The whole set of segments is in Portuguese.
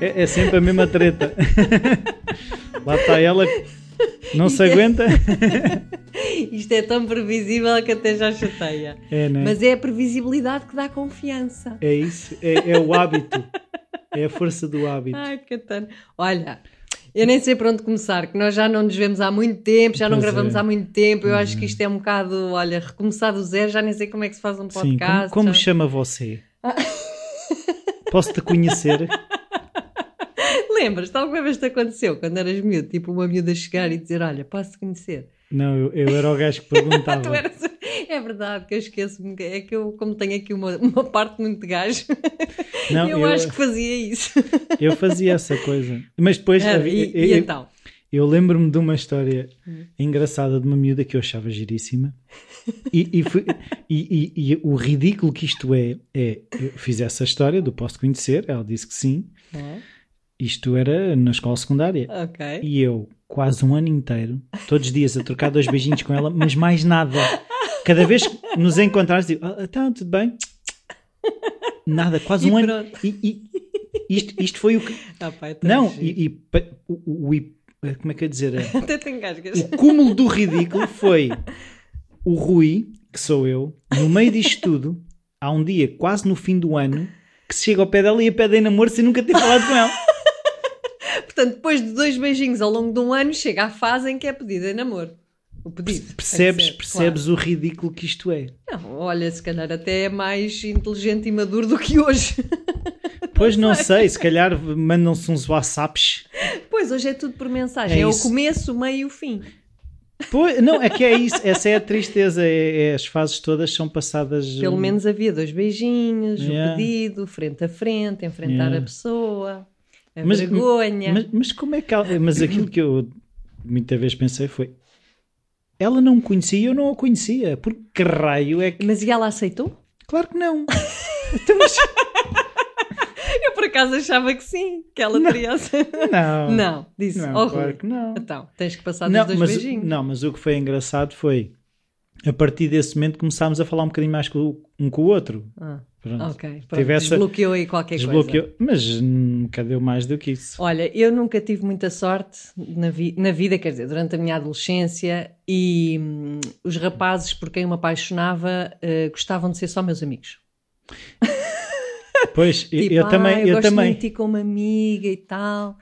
é, é sempre a mesma treta. Lá está ela, não se é- aguenta. Isto é tão previsível que até já chateia. É, né? Mas é a previsibilidade que dá confiança. É isso, é, é o hábito. É a força do hábito. Ai, Catano. Olha, eu nem sei por onde começar, que nós já não nos vemos há muito tempo, já não Pois gravamos é. há muito tempo. Eu acho que isto é um bocado, olha, recomeçar do zero, já nem sei como é que se faz um Sim, podcast. como, como já- chama você? Posso-te conhecer? Lembras-te, alguma vez te aconteceu quando eras miúdo, tipo uma miúda chegar e dizer: Olha, posso-te conhecer? Não, eu, eu era o gajo que perguntava. Eras- É verdade que eu esqueço-me, que- é que eu, como tenho aqui uma, uma parte muito de gajo, Não, eu, eu, acho que fazia isso. eu fazia essa coisa. Mas depois Ah, havia- e, e então? Eu lembro-me de uma história Hum. engraçada de uma miúda que eu achava giríssima. E, e, fui- e- e- o ridículo que isto é, é eu fiz essa história do posso conhecer, ela disse que sim. Ah, Isto era na escola secundária. ok. E eu, quase um ano inteiro, todos os dias a trocar dois beijinhos com ela, mas mais nada. Cada vez que nos encontrarmos, digo, ah, então, tudo bem? Nada, quase um ano. E, isto, isto foi o que. Ah, é Não, e, e o- o- como é que eu ia dizer? Até te engasgas. O cúmulo do ridículo foi o Rui, que sou eu, no meio disto tudo, há um dia, quase no fim do ano, que chega ao pé dela e a pede em namoro sem nunca ter falado com ela. Portanto, depois de dois beijinhos ao longo de um ano, chega à fase em que é pedido em namoro. O pedido. Percebes, ser, percebes o ridículo que isto é. claro. Não, olha, se calhar até é mais inteligente e maduro do que hoje. Pois não sei, se calhar mandam-se uns WhatsApps. Pois, hoje é tudo por mensagem. É É, o começo, o meio e o fim. Pois, não, é que é isso, essa é a tristeza. É, é- as fases todas são passadas. Pelo hum, menos havia dois beijinhos, Yeah. o pedido, frente a frente, enfrentar Yeah. a pessoa, a Mas- vergonha. Mas, mas como é que ela. Mas aquilo que eu muitas vezes pensei foi. Ela não me conhecia e eu não a conhecia. Por que raio é que. Mas e ela aceitou? Claro que não. Então, mas- por acaso achava que sim, que ela teria aceitado. não. Não, disse, Não, oh, claro que não. então, tens que passar Não dos dois mas, beijinhos. não, mas o que foi engraçado foi. A partir desse momento começámos a falar um bocadinho mais um com o outro. Ah, Pronto. ok, pronto, Tive essa- desbloqueou aí qualquer coisa. Desbloqueou. Mas nunca deu mais do que isso. Olha, eu nunca tive muita sorte na, vi- na vida, quer dizer, durante a minha adolescência e hum, os rapazes por quem eu me apaixonava eh, gostavam de ser só meus amigos. Pois, eu- Tipo, eu "Ah, também. Eu gosto também. de ti como amiga e tal.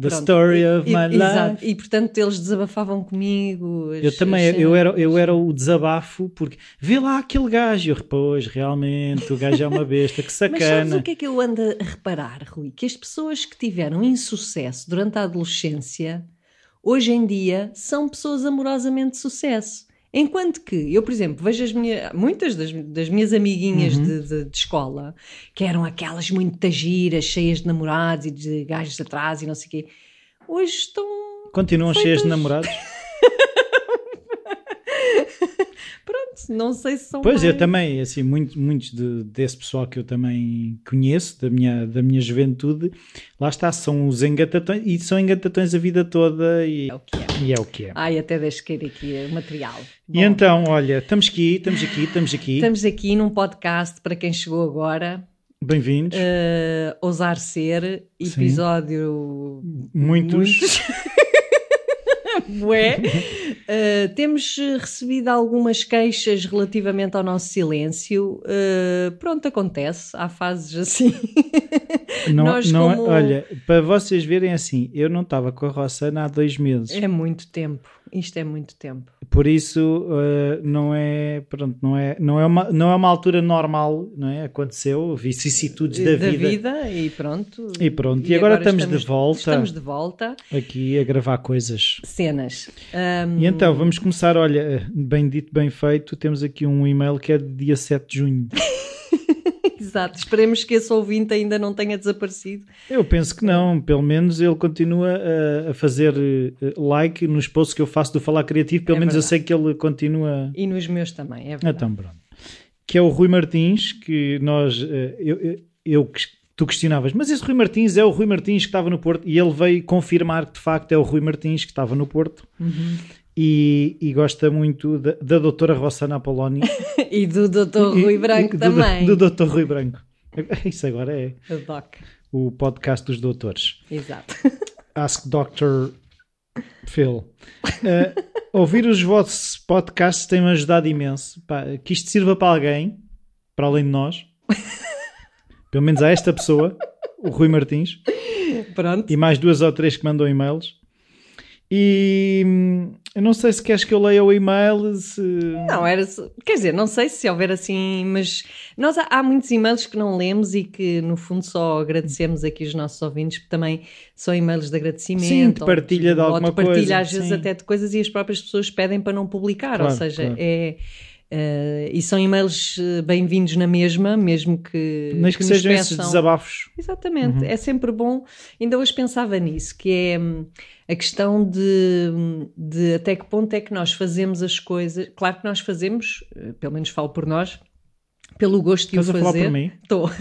The Pronto, story e- of e- my exato. life. E portanto eles desabafavam comigo. as- Eu também, as eu era, eu era o desabafo, porque vê lá aquele gajo. Eu, pois, realmente, o gajo é uma besta, que Mas sabes sacana. o que é que eu ando a reparar, Rui? Que as pessoas que tiveram insucesso durante a adolescência, hoje em dia, são pessoas amorosamente de sucesso. Enquanto que eu, por exemplo, vejo as minhas, muitas das, das minhas amiguinhas Uhum. de, de- de escola, que eram aquelas muito giras, cheias de namorados e de gajos atrás e não sei o quê, hoje estão. Continuam Feitas. cheios de namorados? Pronto, não sei se são. Pois, eu também, assim, muito, muitos de- desse pessoal que eu também conheço, da minha, da minha juventude, lá está, são os engatatões, e são engatatões a vida toda, e, É o que é. e é o que é. Ai, até deixo cair aqui o material. E Bom. então, olha, estamos aqui, estamos aqui, estamos aqui, Estamos aqui num podcast para quem chegou agora. bem-vindos, eh, Ousar Ser, episódio. muitos. Bué. Eh, temos eh, recebido algumas queixas relativamente ao nosso silêncio. Eh, pronto, acontece. Há fases assim. Não, Nós não é- como- olha, para vocês verem assim, eu não estava com a Rossana há dois meses. é muito tempo. Isto é muito tempo. Por isso uh, não é pronto, não é, não, é uma, não é uma altura normal, não é? Aconteceu, vicissitudes da, vida. e pronto. E pronto, e agora estamos de volta. Estamos de volta. aqui a gravar coisas. Cenas. Ahm, E então, vamos começar, olha, bem dito, bem feito, temos aqui um e-mail que é de dia 7 de junho. Exato. Esperemos que esse ouvinte ainda não tenha desaparecido. Eu penso que não, pelo menos ele continua a, fazer eh, like nos posts que eu faço do Falar Criativo, pelo É menos eu sei que ele continua... E nos meus também, é verdade. Então, pronto. Que é o Rui Martins, que nós, eh, eu, eu, eu tu questionavas, mas esse Rui Martins é o Rui Martins que estava no Porto, e ele veio confirmar que de facto é o Rui Martins que estava no Porto, Uhum. E, e gosta muito da, da doutora Rossana Apoloni. E do Dr. Rui Branco e também. Do doutor Rui Branco. Isso agora é o podcast dos doutores. Exato. Ask Dr. Phil. Eh, ouvir os vossos podcasts tem-me ajudado imenso. Pá, que isto sirva para alguém, para além de nós. Pelo menos a esta pessoa, o Rui Martins. Pronto. E mais duas ou três que mandam e-mails. E hum, eu não sei se queres que eu leia o e-mail. Se... Não, era. Quer dizer, não sei se houver assim, mas nós há, há muitos e-mails que não lemos e que, no fundo, só agradecemos aqui os nossos ouvintes, porque também são e-mails de agradecimento. Sim, de ou partilha de ou alguma partilha, coisa, às vezes, sim. até de coisas e as próprias pessoas pedem para não publicar. ou Claro, seja, claro. é. Eh, e são e-mails eh, bem-vindos na mesma, mesmo que. Nem que, nos sejam esses desabafos. Exatamente, é sempre bom. Ainda hoje pensava nisso, que é hum, a questão de, de até que ponto é que nós fazemos as coisas. Claro que nós fazemos, eh, pelo menos falo por nós, pelo gosto de o Estás a falar fazer. por mim? Estou.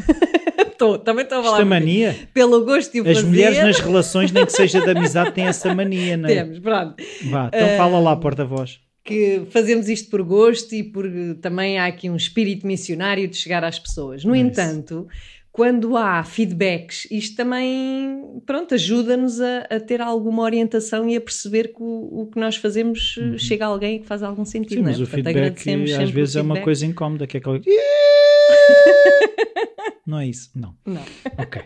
Estou, também estou a falar Esta mim. mania. Pelo gosto de o As fazer. mulheres nas relações, nem que seja de amizade, têm essa mania, não é? Temos, pronto. Vá, então fala lá, porta-voz. Que fazemos isto por gosto e por também há aqui um espírito missionário de chegar às pessoas. No Isso. entanto, quando há feedbacks, isto também, pronto, ajuda-nos a, a ter alguma orientação e a perceber que o, o que nós fazemos eh, chega a alguém que faz algum sentido, Sim, não é? mas o Portanto, feedback às vezes é uma coisa incómoda, que é aquela... Não é isso? Não. Não, Ok.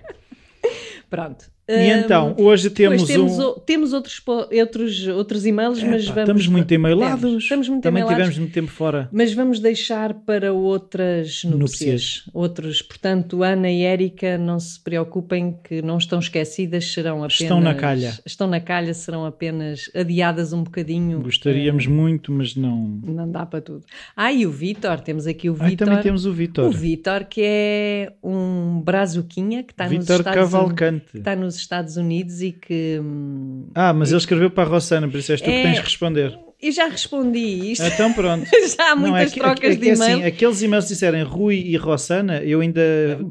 pronto. E então, hoje temos, temos, um... o- temos outros, outros, outros e-mails, mas Epá, vamos... estamos muito e-mailados. Estamos muito Também tivemos muito tempo fora. Mas vamos deixar para outras núpcias. Outros, portanto, Ana e Érica, não se preocupem que não estão esquecidas, serão apenas. Estão na calha. Estão na calha, serão apenas adiadas um bocadinho. Gostaríamos muito, mas não... Não dá para tudo. Ah, e o Vítor, temos aqui o Vítor. também temos o O Vítor. Vítor, que é um brazuquinha que está nos Vítor Estados Unidos. Cavalcante. que está nos Estados Unidos e que. hum, Ah, mas ele escreveu para a Rossana, por isso és tu que É- tens de responder. Eu já respondi isto. Então pronto. já há Não, muitas é que- trocas é que de e-mail. assim, aqueles e-mails disserem Rui e Rossana, eu ainda...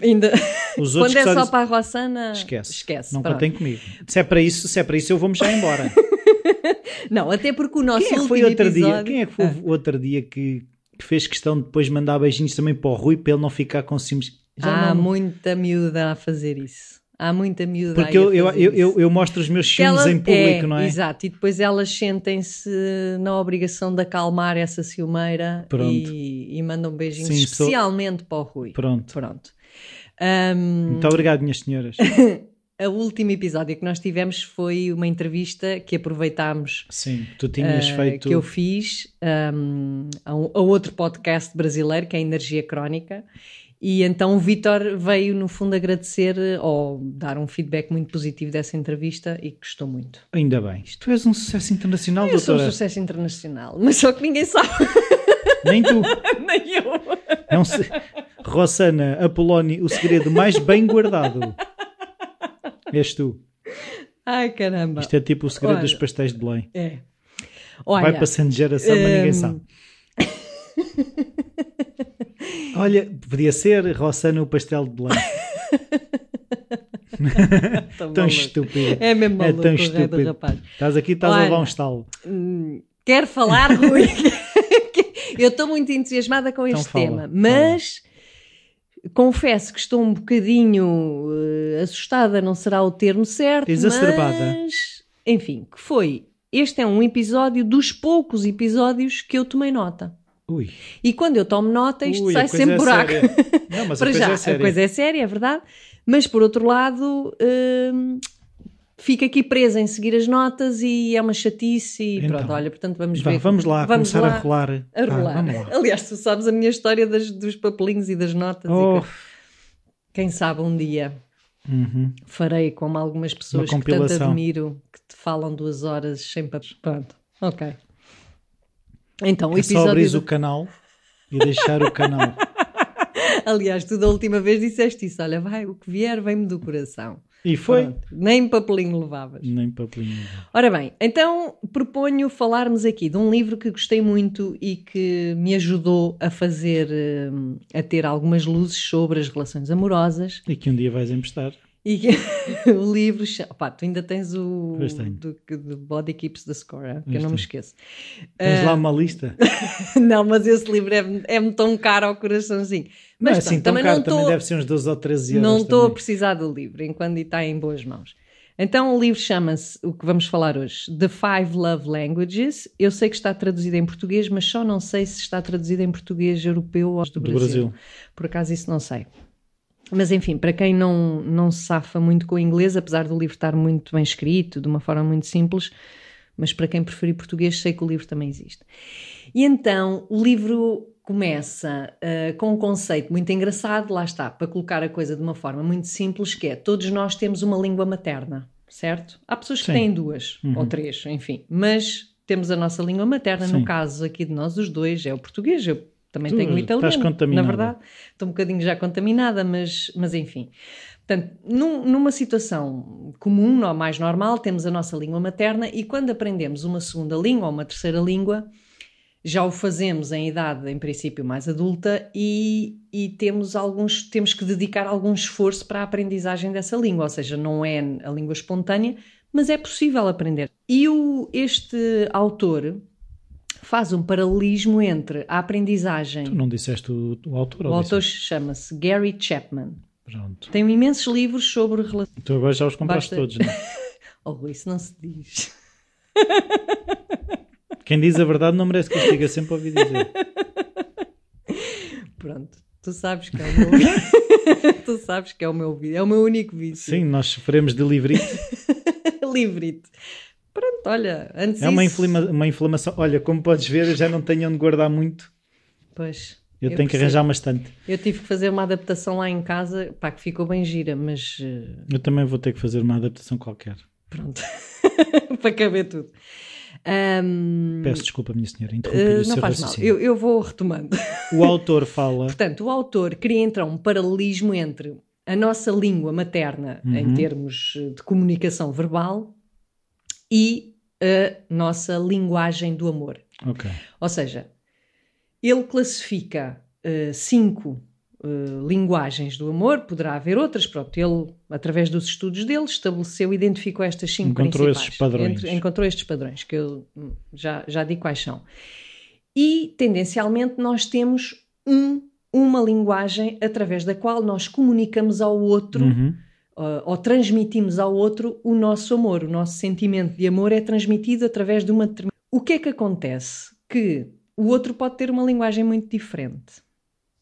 Ainda... Os outros Quando é que só dizem- para a Rossana, Esquece. esquece. Não pronto. contem comigo. Se é para isso, se é para isso eu vou-me já embora. Não, até porque o nosso Quem é que foi outro dia? episódio... Quem é que foi Ah, outro dia que, que fez questão de depois mandar beijinhos também para o Rui para ele não ficar com ciúmes? Já há não- muita miúda a fazer isso. Há muita miúda Porque eu, eu, eu, eu, mostro os meus ciúmes ela- em público, não é? Exato, e depois elas sentem-se na obrigação de acalmar essa ciumeira e, e mandam beijinhos sou- especialmente para o Rui. Pronto. Pronto. Muito obrigado, minhas senhoras. o último episódio que nós tivemos foi uma entrevista que aproveitámos Sim, tu tinhas Uh, feito. que eu fiz um, a, um- a outro podcast brasileiro que é a Energia Crónica e então o Vitor veio no fundo agradecer uh, ou dar um feedback muito positivo dessa entrevista e gostou muito. Ainda bem. Tu és um sucesso internacional, Eu sou um doutora. sucesso internacional, mas só que ninguém sabe, Nem tu. nem eu. É um se... Rossana Apolónio, o segredo mais bem guardado. És tu. Ai caramba. Isto é tipo o segredo Olha. dos pastéis de Belém. É. Olha, Vai passando de geração, mas ninguém hum, sabe. Olha, podia ser Rossana o pastel de Belém. tão Tão estúpido. É mesmo É maluco tão o rei do estúpido. rapaz. Estás aqui, estás a Olha. levar um estalo. Hum, Quero falar, Rui. eu estou muito entusiasmada com Então este fala, tema, mas confesso que estou um bocadinho eh, assustada, não será o termo certo. Exacerbada. Mas, enfim, que foi. Este é um episódio dos poucos episódios que eu tomei nota. Ui. E quando eu tomo nota, isto Ui, a sai coisa sempre é buraco. Não, mas a Para coisa já, é séria. a coisa é séria, é verdade. Mas por outro lado, hum, fico aqui presa em seguir as notas e é uma chatice. E Então. pronto, olha, portanto vamos ver. vamos lá, começar lá a rolar. A rolar. vamos lá. Aliás, tu sabes a minha história das- dos papelinhos e das notas. e Oh, que- quem sabe um dia uhum. farei como algumas pessoas que tanto admiro que te falam duas horas sem papel. Pronto, ok. Então, o É só episódio. abrir do- o canal e deixar o canal. Aliás, tu da última vez disseste isso. Olha, vai, o que vier vem-me do coração. E foi. Pronto, Nem papelinho levavas. Nem papelinho. Ora bem, então proponho falarmos aqui de um livro que gostei muito e que me ajudou a fazer, hum, a ter algumas luzes sobre as relações amorosas E que um dia vais emprestar. E o livro. Pá, tu ainda tens o. Pois tenho. Do, do Body Keeps the Score, é? eu não me esqueço. Tens Ah, lá uma lista? não, mas esse livro é- é-me tão caro ao coraçãozinho. Não Mas é assim pronto, tão também caro, não também estou. deve ser uns 12 ou 13 euros. Não estou a também. precisar do livro, enquanto está em boas mãos. Então o livro chama-se, o que vamos falar hoje, The Five Love Languages. Eu sei que está traduzido em português, mas só não sei se está traduzido em português europeu ou do, Do Brasil. Brasil. Por acaso isso não sei. Mas enfim, para quem não, não se safa muito com o inglês, apesar do livro estar muito bem escrito, de uma forma muito simples, mas para quem preferir português, sei que o livro também existe. E então o livro começa ah, com um conceito muito engraçado, lá está, para colocar a coisa de uma forma muito simples, que é todos nós temos uma língua materna, certo? Há pessoas que Sim. têm duas ou três, enfim, mas temos a nossa língua materna, no Sim. caso aqui de nós os dois, é o português, eu também Tu tenho estás italiano, na verdade, estou um bocadinho já contaminada, mas, mas enfim. Portanto, num- numa situação comum ou mais normal, temos a nossa língua materna e quando aprendemos uma segunda língua ou uma terceira língua, já o fazemos em idade, em princípio, mais adulta e, e temos, alguns, temos que dedicar algum esforço para a aprendizagem dessa língua, ou seja, não é a língua espontânea, mas é possível aprender. E o, este autor faz um paralelismo entre a aprendizagem. Tu não disseste o, o autor? O autor chama-se Gary Chapman. Pronto. Tem imensos livros sobre relações. Tu agora já os compraste Basta- todos, não é? Oh, isso não se diz. Quem diz a verdade não merece castigo, é sempre ouvi dizer. Pronto, tu sabes que é o meu. tu sabes que é o meu vídeo. É o meu único vídeo. Sim, nós sofremos de livrite. Livrite. Pronto, olha, antes É uma, isso- inflama- uma inflamação. Olha, como podes ver, eu já não tenho onde guardar muito. Pois. Eu, tenho que arranjar uma estante. Eu tive que fazer uma adaptação lá em casa, pá, que ficou bem gira, mas eh, Eu também vou ter que fazer uma adaptação qualquer. pronto. Para caber tudo. Ahm, Peço desculpa, minha senhora, interrompi eh, o não seu faz mal, raciocínio. eu, eu vou retomando. O autor fala. Portanto, o autor queria entrar um paralelismo entre a nossa língua materna, em Uhum. termos eh, de comunicação verbal, e a nossa linguagem do amor. Ok. Ou seja, ele classifica eh, cinco eh, linguagens do amor, poderá haver outras, pronto, ele, através dos estudos dele, estabeleceu, identificou estas cinco Encontrou principais. esses padrões. Entre- encontrou estes padrões, que eu hum, já, já digo quais são. E, tendencialmente, nós temos um, uma linguagem através da qual nós comunicamos ao outro Uhum. Uh, ou transmitimos ao outro o nosso amor. O nosso sentimento de amor é transmitido através de uma determinada. O que é que acontece? Que o outro pode ter uma linguagem muito diferente.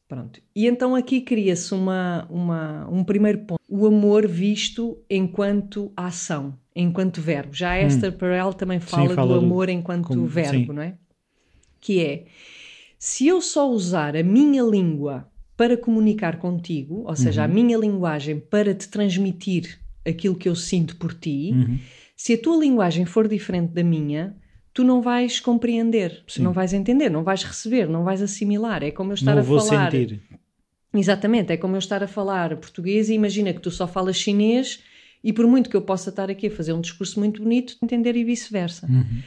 Pronto. E então aqui cria-se uma, uma, um primeiro ponto. O amor visto enquanto ação, enquanto verbo. Já a Esther Perel também fala, fala do do- amor enquanto como- verbo, sim. não é? Que é, se eu só usar a minha língua para comunicar contigo, ou seja, a Uhum. minha linguagem para te transmitir aquilo que eu sinto por ti, Uhum. se a tua linguagem for diferente da minha, tu não vais compreender, Sim. não vais entender, não vais receber, não vais assimilar. É como eu estar Não a vou falar. sentir. Exatamente, é como eu estar a falar português e imagina que tu só falas chinês e por muito que eu possa estar aqui a fazer um discurso muito bonito, entender e vice-versa. Uhum.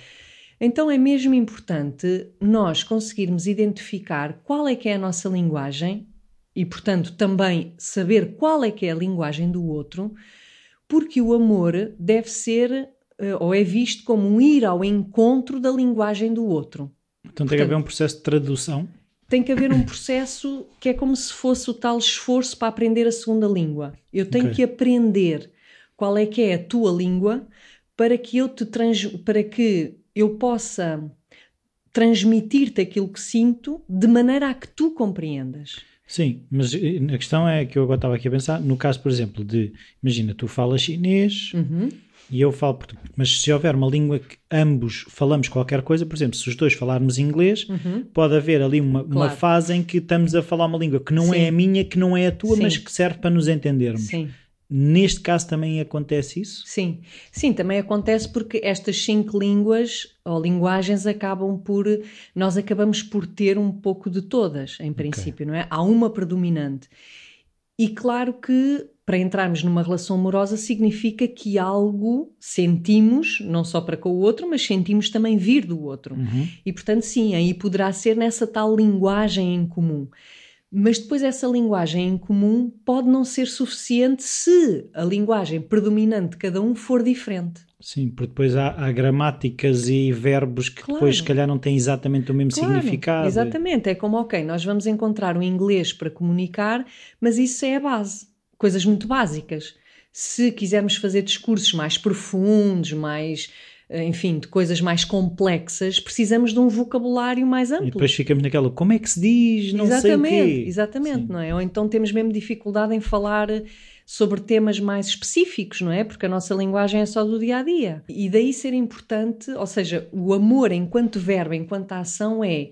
Então é mesmo importante nós conseguirmos identificar qual é que é a nossa linguagem e, portanto, também saber qual é que é a linguagem do outro, porque o amor deve ser eh, ou é visto como um ir ao encontro da linguagem do outro. Então tem que haver um processo de tradução. Tem que haver um processo que é como se fosse o tal esforço para aprender a segunda língua. Eu tenho Ok. que aprender qual é que é a tua língua para que eu te trans... para que eu possa transmitir-te aquilo que sinto de maneira a que tu compreendas. Sim, mas eh, a questão é que eu agora estava aqui a pensar, no caso, por exemplo, de imagina, tu falas chinês Uhum. e eu falo português, mas se houver uma língua que ambos falamos qualquer coisa, por exemplo, se os dois falarmos inglês, pode haver ali uma, uma Uhum. Claro. fase em que estamos a falar uma língua que não Sim. é a minha, que não é a tua, Sim. mas que serve para nos entendermos. Sim. Neste caso também acontece isso? Sim, sim, também acontece porque estas cinco línguas ou linguagens acabam por. Nós acabamos por ter um pouco de todas, em princípio, não é? Há uma predominante. E claro que para entrarmos numa relação amorosa significa que algo sentimos, não só para com o outro, mas sentimos também vir do outro. Uhum. E portanto, sim, aí poderá ser nessa tal linguagem em comum. Mas depois essa linguagem em comum pode não ser suficiente se a linguagem predominante de cada um for diferente. Sim, porque depois há, há gramáticas e verbos que Claro. depois, se calhar, não têm exatamente o mesmo Claro, significado. Exatamente, é como, ok, nós vamos encontrar o inglês para comunicar, mas isso é a base, coisas muito básicas. Se quisermos fazer discursos mais profundos, mais, enfim, de coisas mais complexas, precisamos de um vocabulário mais amplo. E depois ficamos naquela, como é que se diz? Não exatamente, sei o quê. exatamente, Sim. não é? Ou então temos mesmo dificuldade em falar sobre temas mais específicos, não é? Porque a nossa linguagem é só do dia a dia. E daí ser importante, ou seja, o amor enquanto verbo, enquanto ação é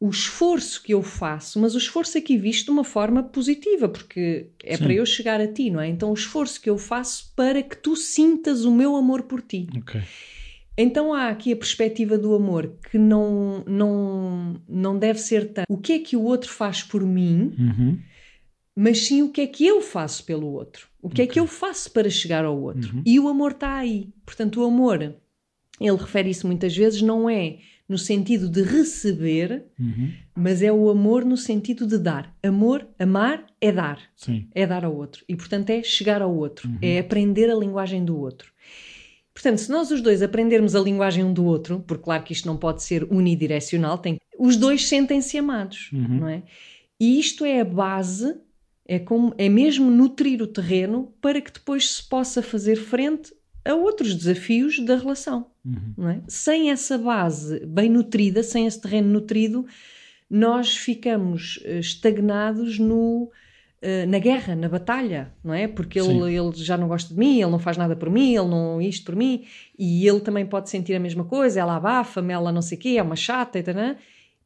o esforço que eu faço, mas o esforço aqui visto de uma forma positiva, porque é Sim. para eu chegar a ti, não é? Então o esforço que eu faço para que tu sintas o meu amor por ti. Ok. Então há aqui a perspectiva do amor que não, não, não deve ser tanto o que é que o outro faz por mim, Uhum. mas sim o que é que eu faço pelo outro. O que é que eu faço para chegar ao outro. E o amor está aí. Portanto, o amor, ele refere isso muitas vezes, não é no sentido de receber, Uhum. mas é o amor no sentido de dar. Amor, amar é dar Sim. é dar ao outro. E, portanto, é chegar ao outro, é aprender a linguagem do outro. Portanto, se nós os dois aprendermos a linguagem um do outro, porque claro que isto não pode ser unidirecional, tem, os dois sentem-se amados, não é? E isto é a base, é, como, é mesmo nutrir o terreno para que depois se possa fazer frente a outros desafios da relação. Não é? Sem essa base bem nutrida, sem esse terreno nutrido, nós ficamos eh, estagnados no, eh, na guerra, na batalha, não é? Porque ele, ele já não gosta de mim, ele não faz nada por mim, ele não isto por mim, e ele também pode sentir a mesma coisa, ela abafa-me, ela não sei o quê, é uma chata, e tal,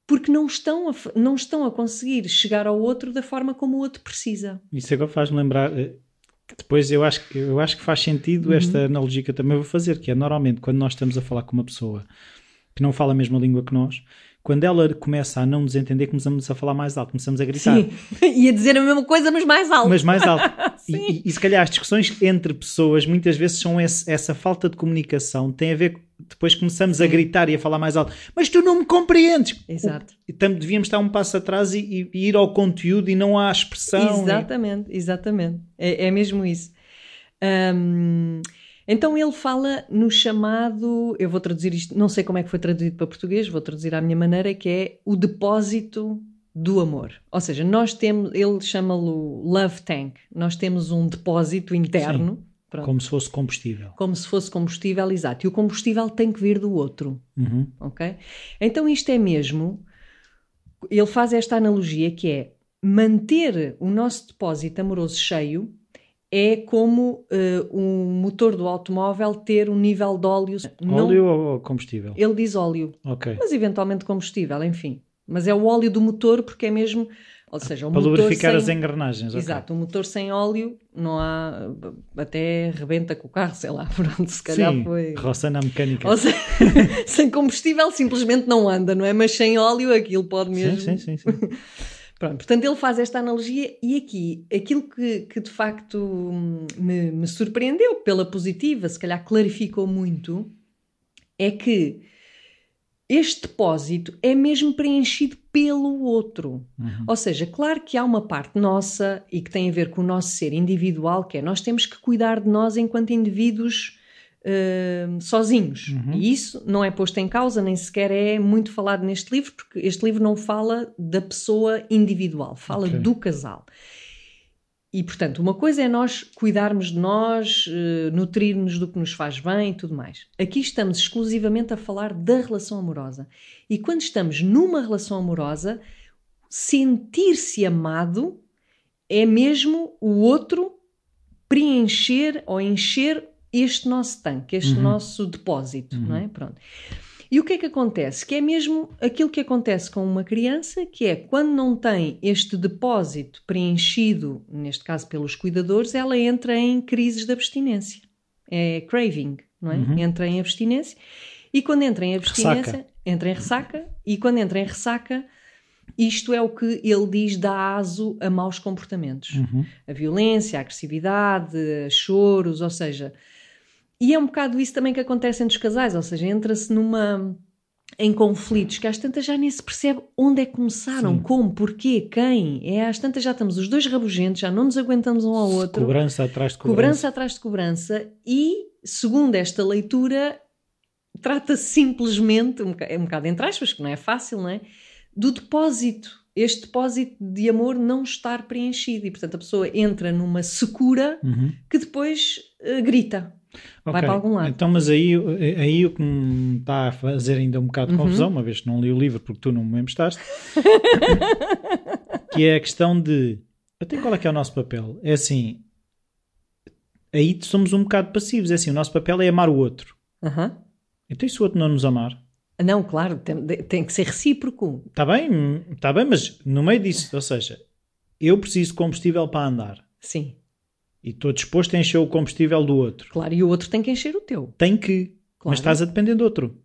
porque não estão, a, não estão a conseguir chegar ao outro da forma como o outro precisa. Isso agora faz-me lembrar eh, depois eu acho que, eu acho que faz sentido Uhum. esta analogia que eu também vou fazer, que é normalmente quando nós estamos a falar com uma pessoa que não fala a mesma língua que nós, quando ela começa a não nos entender, começamos a falar mais alto, começamos a gritar. Sim, ia dizer a mesma coisa, mas mais alto. Mas mais alto. e, e- e se calhar as discussões entre pessoas muitas vezes são esse- essa falta de comunicação, tem a ver depois começamos a gritar e a falar mais alto, mas tu não me compreendes. Exato. O- tam- devíamos estar um passo atrás e, e- ir ao conteúdo e não à expressão. Exatamente, exatamente. É, é mesmo isso. Hum, então ele fala no chamado, eu vou traduzir isto, não sei como é que foi traduzido para português, vou traduzir à minha maneira, que é o depósito do amor. Ou seja, nós temos, ele chama-lo love tank, nós temos um depósito interno, Como se fosse combustível. como se fosse combustível, exato, e o combustível tem que vir do outro Uhum. ok? Então isto é mesmo, ele faz esta analogia que é manter o nosso depósito amoroso cheio é como eh, um motor do automóvel ter um nível de óleo. não- Óleo ou combustível? ele diz óleo, Ok. mas eventualmente combustível, enfim. Mas é o óleo do motor porque é mesmo, ou seja, o Para motor lubrificar sem... as engrenagens. Exato, o motor sem óleo não há, até rebenta com o carro, sei lá, pronto, se calhar Sim, foi... roçando a mecânica. Ou seja, sem combustível simplesmente não anda, não é? Mas sem óleo aquilo pode mesmo. Sim, sim, sim, sim. Pronto, portanto ele faz esta analogia e aqui aquilo que, que de facto me, me surpreendeu pela positiva, se calhar clarificou muito, é que este depósito é mesmo preenchido pelo outro. Ou seja, claro que há uma parte nossa e que tem a ver com o nosso ser individual, que é nós temos que cuidar de nós enquanto indivíduos hum, sozinhos. E isso não é posto em causa, nem sequer é muito falado neste livro, porque este livro não fala da pessoa individual, fala Ok. do casal. E, portanto, uma coisa é nós cuidarmos de nós, eh, nutrir-nos do que nos faz bem e tudo mais. Aqui estamos exclusivamente a falar da relação amorosa. E quando estamos numa relação amorosa, sentir-se amado é mesmo o outro preencher ou encher este nosso tanque, este nosso depósito, não é? Pronto. E o que é que acontece? Que é mesmo aquilo que acontece com uma criança, que é quando não tem este depósito preenchido, neste caso pelos cuidadores, ela entra em crises de abstinência. É craving, não é? Entra em abstinência. E quando entra em abstinência, Ressaca. entra em ressaca. E quando entra em ressaca, isto é o que ele diz dá aso a maus comportamentos. A violência, a agressividade, a choros, ou seja... E é um bocado isso também que acontece entre os casais, ou seja, entra-se numa, em conflitos que às tantas já nem se percebe onde é que começaram, Sim. como, porquê, quem. É às tantas já estamos os dois rabugentos, já não nos aguentamos um ao outro. Cobrança atrás de Cobrança cobrança. atrás de cobrança e, segundo esta leitura, trata-se simplesmente, um bocado, é um bocado entre aspas, que não é fácil, não é? Do depósito. Este depósito de amor não estar preenchido. E, portanto, a pessoa entra numa secura Uhum. que depois eh, grita. Vai Ok. para algum lado. Então, mas aí, aí o que me está a fazer ainda um bocado de Uhum. confusão, uma vez que não li o livro porque tu não me emprestaste, que é a questão de até qual é que é o nosso papel? É assim, aí somos um bocado passivos. É assim, o nosso papel é amar o outro. Aham. Então, e se o outro não nos amar? Não, claro, tem, tem que ser recíproco. Está bem, está bem, mas no meio disso, ou seja, eu preciso de combustível para andar Sim, e estou disposto a encher o combustível do outro. claro. E o outro tem que encher o teu. Tem que, Claro. mas estás a depender do outro.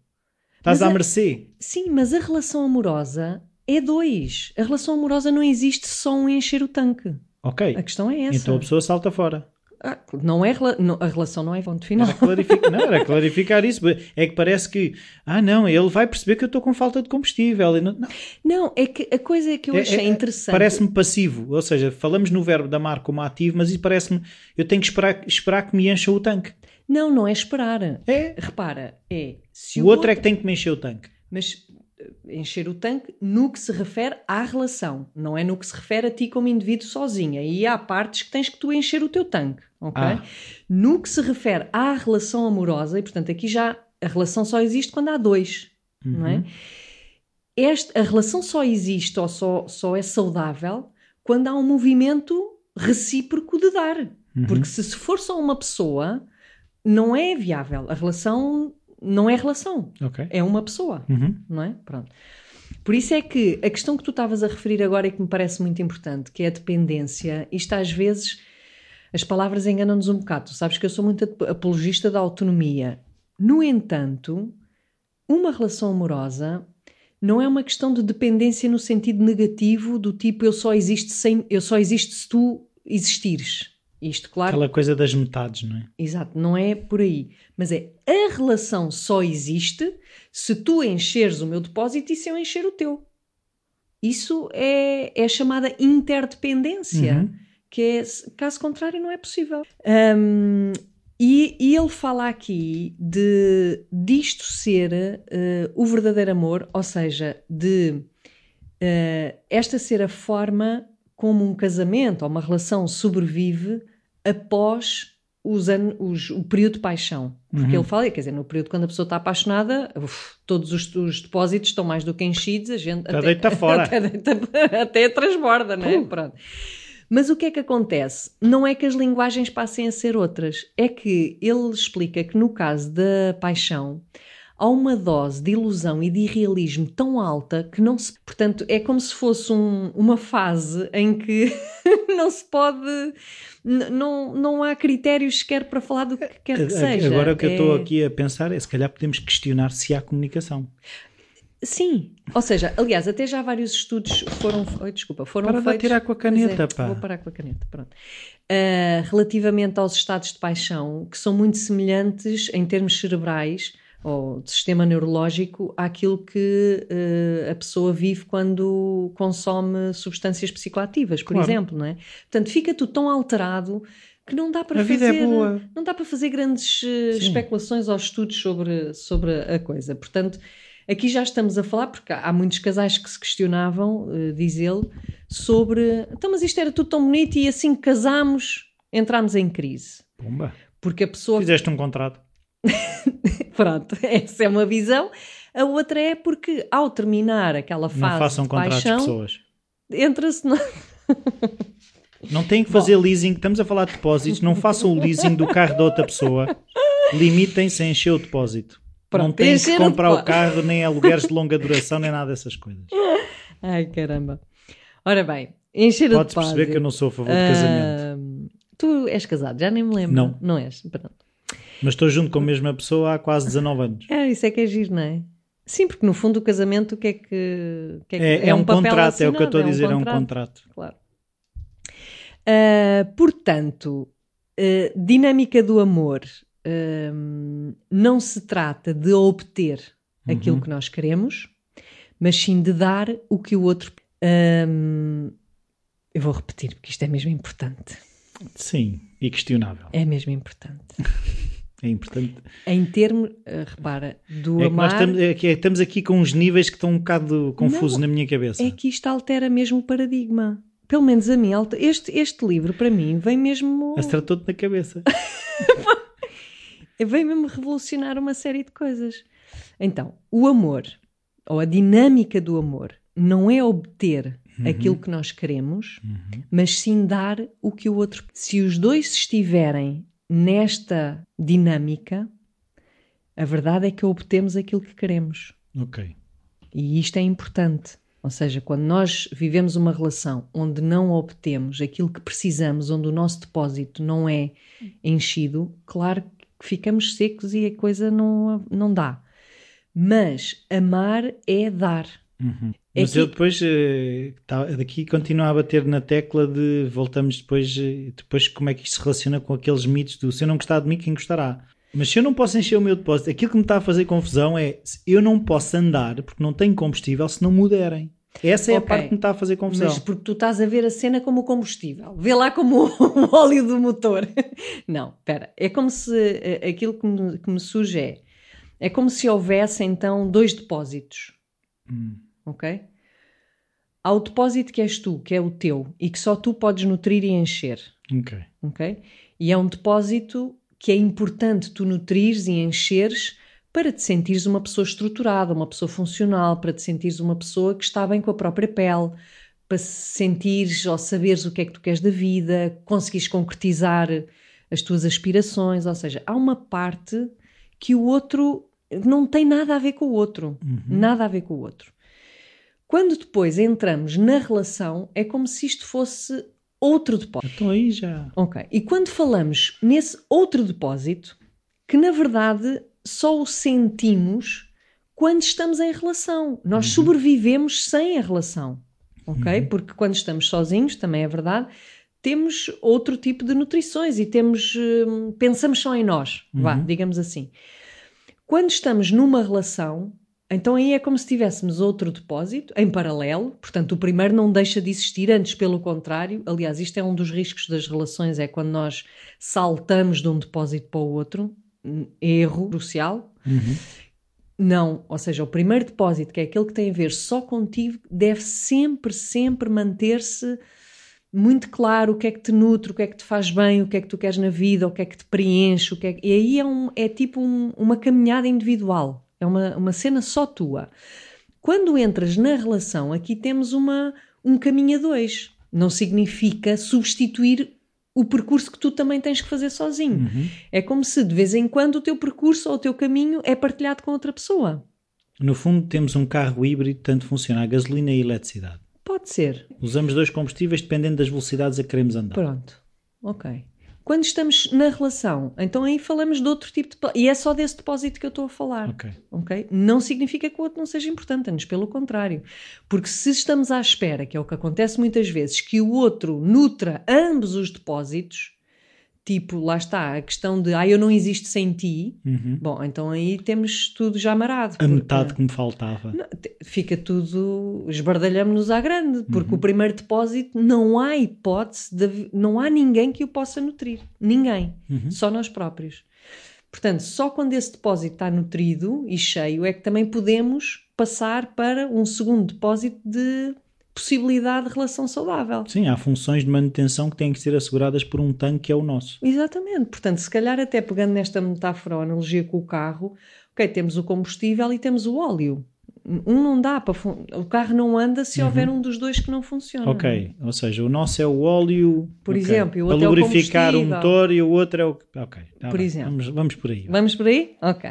Estás Mas à é- mercê. Sim, mas a relação amorosa é dois. A relação amorosa não existe só um encher o tanque. Ok. A questão é essa. Então a pessoa salta fora. Ah, não é, não- a relação não é ponto final. Era clarificar, não, era clarificar isso. É que parece que, ah não, ele vai perceber que eu estou com falta de combustível. Não- não. Não, é que a coisa que eu É- achei é- interessante. Parece-me passivo. Ou seja, falamos no verbo da amar como ativo, mas isso parece-me, eu tenho que esperar, esperar que me encha o tanque. Não, não é esperar. É. Repara, é se O outro é que tem que me encher o tanque. Mas encher o tanque no que se refere à relação, não é no que se refere a ti como indivíduo sozinho. Aí há partes que tens que tu encher o teu tanque, ok? Ah. No que se refere à relação amorosa, e portanto aqui já a relação só existe quando há dois, não Uhum. é? Este, a relação só existe ou só, só é saudável quando há um movimento recíproco de dar. Uhum. Porque se, se for só uma pessoa, não é viável. A relação não é relação, Ok. é uma pessoa Uhum. não é? Pronto. Por isso é que a questão que tu estavas a referir agora e que me parece muito importante, que é a dependência, isto às vezes as palavras enganam-nos um bocado. Tu sabes que eu sou muito ap- apologista da autonomia. No entanto, uma relação amorosa não é uma questão de dependência no sentido negativo do tipo eu só existo sem eu só existo se tu existires. Isto, claro, Aquela coisa das metades, não é? Exato, não é por aí. Mas é a relação só existe se tu encheres o meu depósito e se eu encher o teu. Isso é, é chamada interdependência, Uhum. que é, caso contrário, não é possível. Hum, e, e ele fala aqui de disto ser eh, o verdadeiro amor, ou seja, de eh, esta ser a forma como um casamento ou uma relação sobrevive após os anos, os- o período de paixão. Porque Uhum. ele fala, quer dizer, no período quando a pessoa está apaixonada, uf, todos os, os depósitos estão mais do que enchidos, a gente Até deita fora. até, deita- até transborda, não é? Pronto. Mas o que é que acontece? Não é que as linguagens passem a ser outras, é que ele explica que no caso da paixão há uma dose de ilusão e de irrealismo tão alta que não se. Portanto, é como se fosse um- uma fase em que não se pode. Não, não há critérios sequer para falar do que quer que seja. Agora o que eu estou É- aqui a pensar é se calhar podemos questionar se há comunicação. Sim, ou seja, aliás, até já vários estudos foram. Oi, desculpa, foram Para feitos. atirar com a Pois caneta, é, pá. Vou parar com a caneta, pronto. Ah, relativamente aos estados de paixão, que são muito semelhantes em termos cerebrais ou de sistema neurológico àquilo que ah, a pessoa vive quando consome substâncias psicoativas, por Claro. exemplo, não é? Portanto, fica tudo tão alterado que não dá para A é fazer boa. não dá para fazer grandes eh, Sim. especulações ou estudos sobre, sobre a coisa. Portanto, aqui já estamos a falar, porque há há muitos casais que se questionavam, eh, diz ele, sobre então, mas isto era tudo tão bonito e assim que casámos, entramos em crise. Pumba. Porque a pessoa. Fizeste um contrato. Pronto, essa é uma visão. A outra é porque, ao terminar aquela Não fase façam de contratos de paixão, pessoas. entra-se. na- Não têm que fazer leasing. Estamos a falar de depósitos. Não façam o leasing do carro da outra pessoa. Limitem-se a encher o depósito. Pronto, não têm que o comprar o depósito. carro, nem alugueres de longa duração, nem nada dessas coisas. Ai, caramba. Ora bem, encher o Podes perceber depósito. que eu não sou a favor de casamento. Ahm, tu és casado, já nem me lembro. Não. Não és? Pronto. Mas estou junto com a mesma pessoa há quase 19 anos. É, isso é que é giro, não é? Sim, porque no fundo o casamento o que é que. que é, que- É, é um papel contrato, é o que eu estou a assinado, dizer, é um contrato. Claro. Ah, portanto, ah, dinâmica do amor ahm, não se trata de obter aquilo que nós queremos, mas sim de dar o que o outro. Eu vou repetir porque isto é mesmo importante. Sim, e questionável. É mesmo importante. É importante. Em termos, eh, repara, do É amar. estamos, é que estamos aqui com uns níveis que estão um bocado confusos Não, na minha cabeça. É que isto altera mesmo o paradigma. Pelo menos a mim, este, este livro para mim vem mesmo. Acertou-te na cabeça. Vem mesmo revolucionar uma série de coisas. Então, o amor, ou a dinâmica do amor, não é obter aquilo que nós queremos, mas sim dar o que o outro. Se os dois estiverem nesta dinâmica, a verdade é que obtemos aquilo que queremos. Ok. E isto é importante. Ou seja, quando nós vivemos uma relação onde não obtemos aquilo que precisamos, onde o nosso depósito não é enchido, claro que ficamos secos e a coisa não, não dá. Mas amar é dar. É Mas que- eu depois, eh, tá- daqui continuo a bater na tecla de voltamos depois, eh, depois como é que isto se relaciona com aqueles mitos do se eu não gostar de mim, quem gostará? Mas se eu não posso encher o meu depósito, aquilo que me está a fazer confusão é se eu não posso andar porque não tenho combustível se não me derem. Essa é Ok. a parte que me está a fazer confusão. Mas porque tu estás a ver a cena como o combustível. Vê lá como o óleo do motor. Não, espera. É como se eh, aquilo que me, que me surge é. É como se houvesse então dois depósitos. Ok? Há o depósito que és tu, que é o teu, e que só tu podes nutrir e encher. Ok. ok? E é um depósito que é importante tu nutrires e encheres para te sentires uma pessoa estruturada, uma pessoa funcional, para te sentires uma pessoa que está bem com a própria pele, para sentires ou saberes o que é que tu queres da vida, conseguires concretizar as tuas aspirações, ou seja, há uma parte que o outro não tem nada a ver com o outro, nada a ver com o outro. Quando depois entramos na relação, é como se isto fosse outro depósito. Então aí já. Ok. E quando falamos nesse outro depósito, que na verdade só o sentimos quando estamos em relação. Nós sobrevivemos sem a relação. Ok? Porque quando estamos sozinhos, também é verdade, temos outro tipo de nutrições e temos. hum, pensamos só em nós, vá, digamos assim. Quando estamos numa relação, então aí é como se tivéssemos outro depósito em paralelo, portanto o primeiro não deixa de existir, antes pelo contrário. Aliás, isto é um dos riscos das relações, é quando nós saltamos de um depósito para o outro, um erro crucial. Não, ou seja, o primeiro depósito, que é aquele que tem a ver só contigo, deve sempre, sempre manter-se muito claro o que é que te nutre, o que é que te faz bem, o que é que tu queres na vida, o que é que te preenche, o que é que... e aí é, um, é tipo um- uma caminhada individual, é uma, uma cena só tua. Quando entras na relação, aqui temos uma, um caminho a dois. Não significa substituir o percurso que tu também tens que fazer sozinho. É como se de vez em quando o teu percurso ou o teu caminho é partilhado com outra pessoa. No fundo, temos um carro híbrido, tanto funciona a gasolina e a eletricidade. Pode ser. Usamos dois combustíveis dependendo das velocidades a que queremos andar. Pronto. Ok. Quando estamos na relação, então aí falamos de outro tipo de. E é só desse depósito que eu estou a falar. Ok. ok? Não significa que o outro não seja importante, antes pelo contrário. Porque se estamos à espera, que é o que acontece muitas vezes, que o outro nutra ambos os depósitos, tipo, lá está, a questão de ah, eu não existo sem ti, bom, então aí temos tudo já. Uhum. A porque- metade que me faltava. não, fica tudo, esbardalhamos-nos à grande, porque Uhum. o primeiro depósito não há hipótese, de, não há ninguém que o possa nutrir. Ninguém. Uhum. Só nós próprios. Portanto, só quando esse depósito está nutrido e cheio é que também podemos passar para um segundo depósito de possibilidade de relação saudável. Sim, há funções de manutenção que têm que ser asseguradas por um tanque que é o nosso. Exatamente. Portanto, se calhar até pegando nesta metáfora ou analogia com o carro, ok, temos o combustível e temos o óleo. Um não dá para. fun- O carro não anda se houver um dos dois que não funciona. Ok, ou seja, o nosso é o óleo Por ok, exemplo, e o para é o lubrificar o combustível. motor e o outro é o. Ok, tá Por bem, exemplo. Vamos, vamos por aí. Vamos por aí? Ok.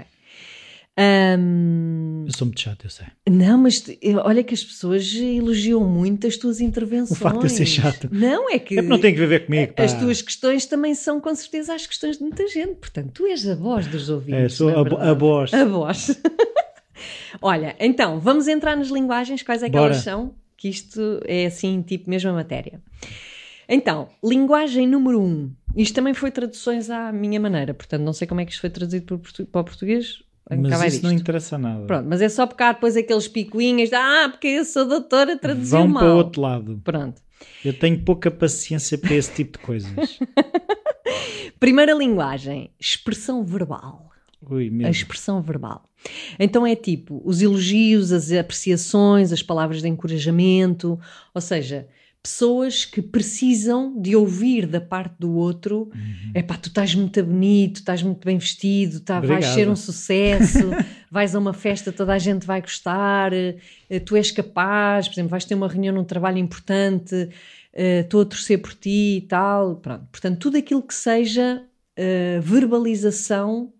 Ahm, Eu sou muito chato, eu sei. não, mas olha que as pessoas elogiam muito as tuas intervenções. O facto de eu ser chato. Não, é que. É que não tem que ver comigo. Pá. As tuas questões também são com certeza as questões de muita gente. Portanto, tu és a voz dos ouvintes. É, sou a, a voz. A voz. Olha, então, vamos entrar nas linguagens, quais é que Bora. elas são? Que isto é assim, tipo, mesma matéria. Então, linguagem número um. Isto também foi traduções à minha maneira, portanto, não sei como é que isto foi traduzido para o português. Mas isso não isto. interessa nada. Pronto, mas é só porque há depois aqueles picuinhas de, ah, porque eu sou doutora, traduziu Vão mal. para o outro lado. Pronto. Eu tenho pouca paciência para esse tipo de coisas. Primeira linguagem, expressão verbal. Ui, A expressão verbal. Então é tipo os elogios, as apreciações, as palavras de encorajamento, ou seja, pessoas que precisam de ouvir da parte do outro: é pá, tu estás muito bonito, estás muito bem vestido, tá, vais ser um sucesso, vais a uma festa, toda a gente vai gostar, eh, tu és capaz, por exemplo, vais ter uma reunião num trabalho importante, eh, estou a torcer por ti e tal. Pronto. Portanto, tudo aquilo que seja eh, verbalização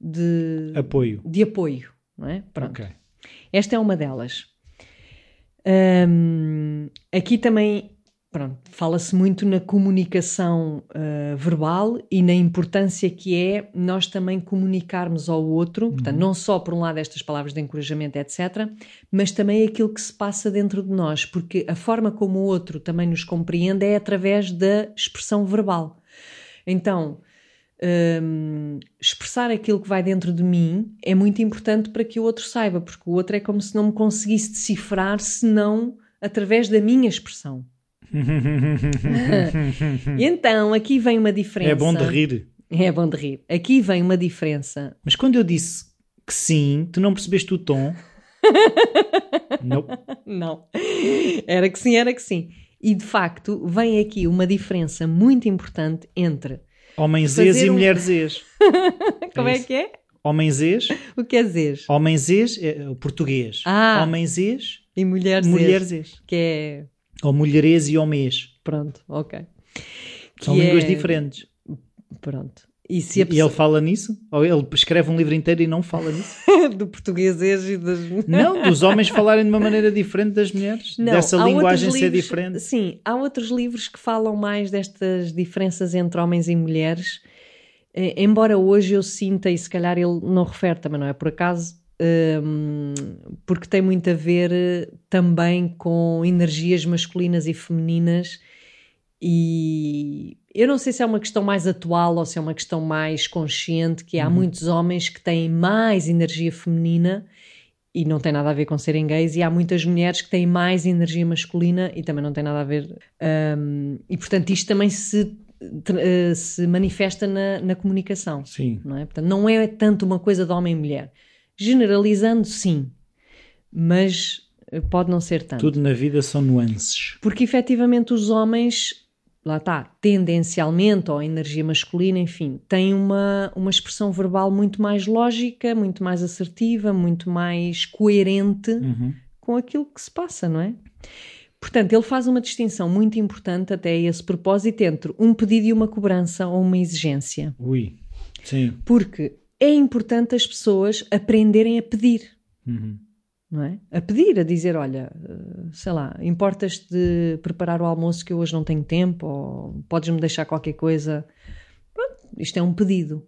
de, Apoio. de apoio, não é? Pronto. Ok. Esta é uma delas. Hum, aqui também, fala-se muito na comunicação ah, verbal e na importância que é nós também comunicarmos ao outro, portanto, não só por um lado estas palavras de encorajamento, etc., mas também aquilo que se passa dentro de nós, porque a forma como o outro também nos compreende é através da expressão verbal. Então, hum, expressar aquilo que vai dentro de mim é muito importante para que o outro saiba, porque o outro é como se não me conseguisse decifrar senão através da minha expressão. E então, aqui vem uma diferença. É bom de rir. É bom de rir. Aqui vem uma diferença. Mas quando eu disse que sim, tu não percebeste o tom? não. Não. Era que sim, era que sim. E de facto, vem aqui uma diferença muito importante entre. Homens ex e um- mulheres ex. Como é isso. que é? Homens ex, O que é dizer? homens ex, é o português. Ah. Homens ex, E mulheres mulheres ex, ex. Que é. Ou mulheres e homens. Pronto, ok. São Que línguas é- diferentes. Pronto. E se a E pessoa... ele fala nisso? Ou ele escreve um livro inteiro e não fala nisso? do português e das. Não, dos homens falarem de uma maneira diferente das mulheres. Não, dessa linguagem ser livros- diferente. Sim, há outros livros que falam mais destas diferenças entre homens e mulheres. Eh, embora hoje eu sinta, e se calhar ele não refere também, não é por acaso, hum, porque tem muito a ver eh, também com energias masculinas e femininas. E eu não sei se é uma questão mais atual ou se é uma questão mais consciente, que há muitos homens que têm mais energia feminina e não tem nada a ver com serem gays, e há muitas mulheres que têm mais energia masculina e também não tem nada a ver. hum, e portanto, isto também se, eh, se manifesta na, na comunicação, Sim. não é? Portanto, não é tanto uma coisa de homem e mulher. Generalizando, sim, mas eh, pode não ser tanto. Tudo na vida são nuances. Porque efetivamente os homens, lá está, tendencialmente, ou a energia masculina, enfim, têm uma, uma expressão verbal muito mais lógica, muito mais assertiva, muito mais coerente Uhum. com aquilo que se passa, não é? Portanto, ele faz uma distinção muito importante até a esse propósito entre um pedido e uma cobrança ou uma exigência. Ui. Sim. Porque é importante as pessoas aprenderem a pedir Uhum. É? A pedir, a dizer, olha, eh, sei lá, importas-te de preparar o almoço que eu hoje não tenho tempo, ou podes-me deixar qualquer coisa. Pronto, isto é um pedido.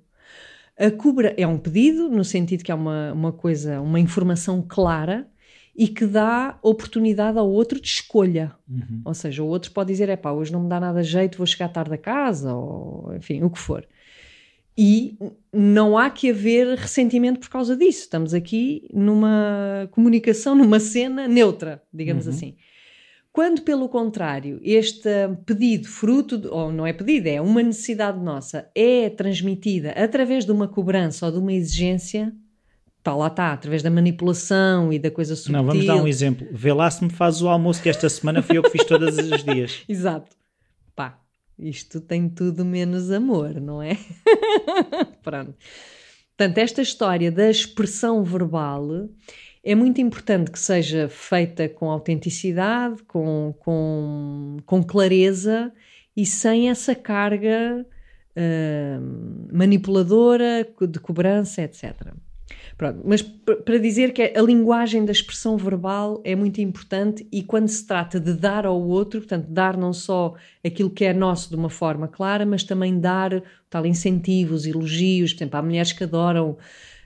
A cobra é um pedido, no sentido que é uma, uma coisa, uma informação clara e que dá oportunidade ao outro de escolha. Uhum. Ou seja, o outro pode dizer, é pá, hoje não me dá nada jeito, vou chegar tarde a casa, ou enfim, o que for. E não há que haver ressentimento por causa disso. Estamos aqui numa comunicação, numa cena neutra, digamos assim. Quando, pelo contrário, este pedido, fruto, de, ou não é pedido, é uma necessidade nossa, é transmitida através de uma cobrança ou de uma exigência, tá, lá está, através da manipulação e da coisa subtil. Não, vamos dar um exemplo. Vê lá se me fazes o almoço que esta semana fui eu que fiz todos os dias. Exato. Isto tem tudo menos amor, não é? Pronto. Portanto, esta história da expressão verbal é muito importante que seja feita com autenticidade, com, com, com clareza e sem essa carga hum, manipuladora, de cobrança, etc. Pronto, mas para dizer que a linguagem da expressão verbal é muito importante e quando se trata de dar ao outro, portanto, dar não só aquilo que é nosso de uma forma clara, mas também dar tal incentivos, elogios. Por exemplo, há mulheres que adoram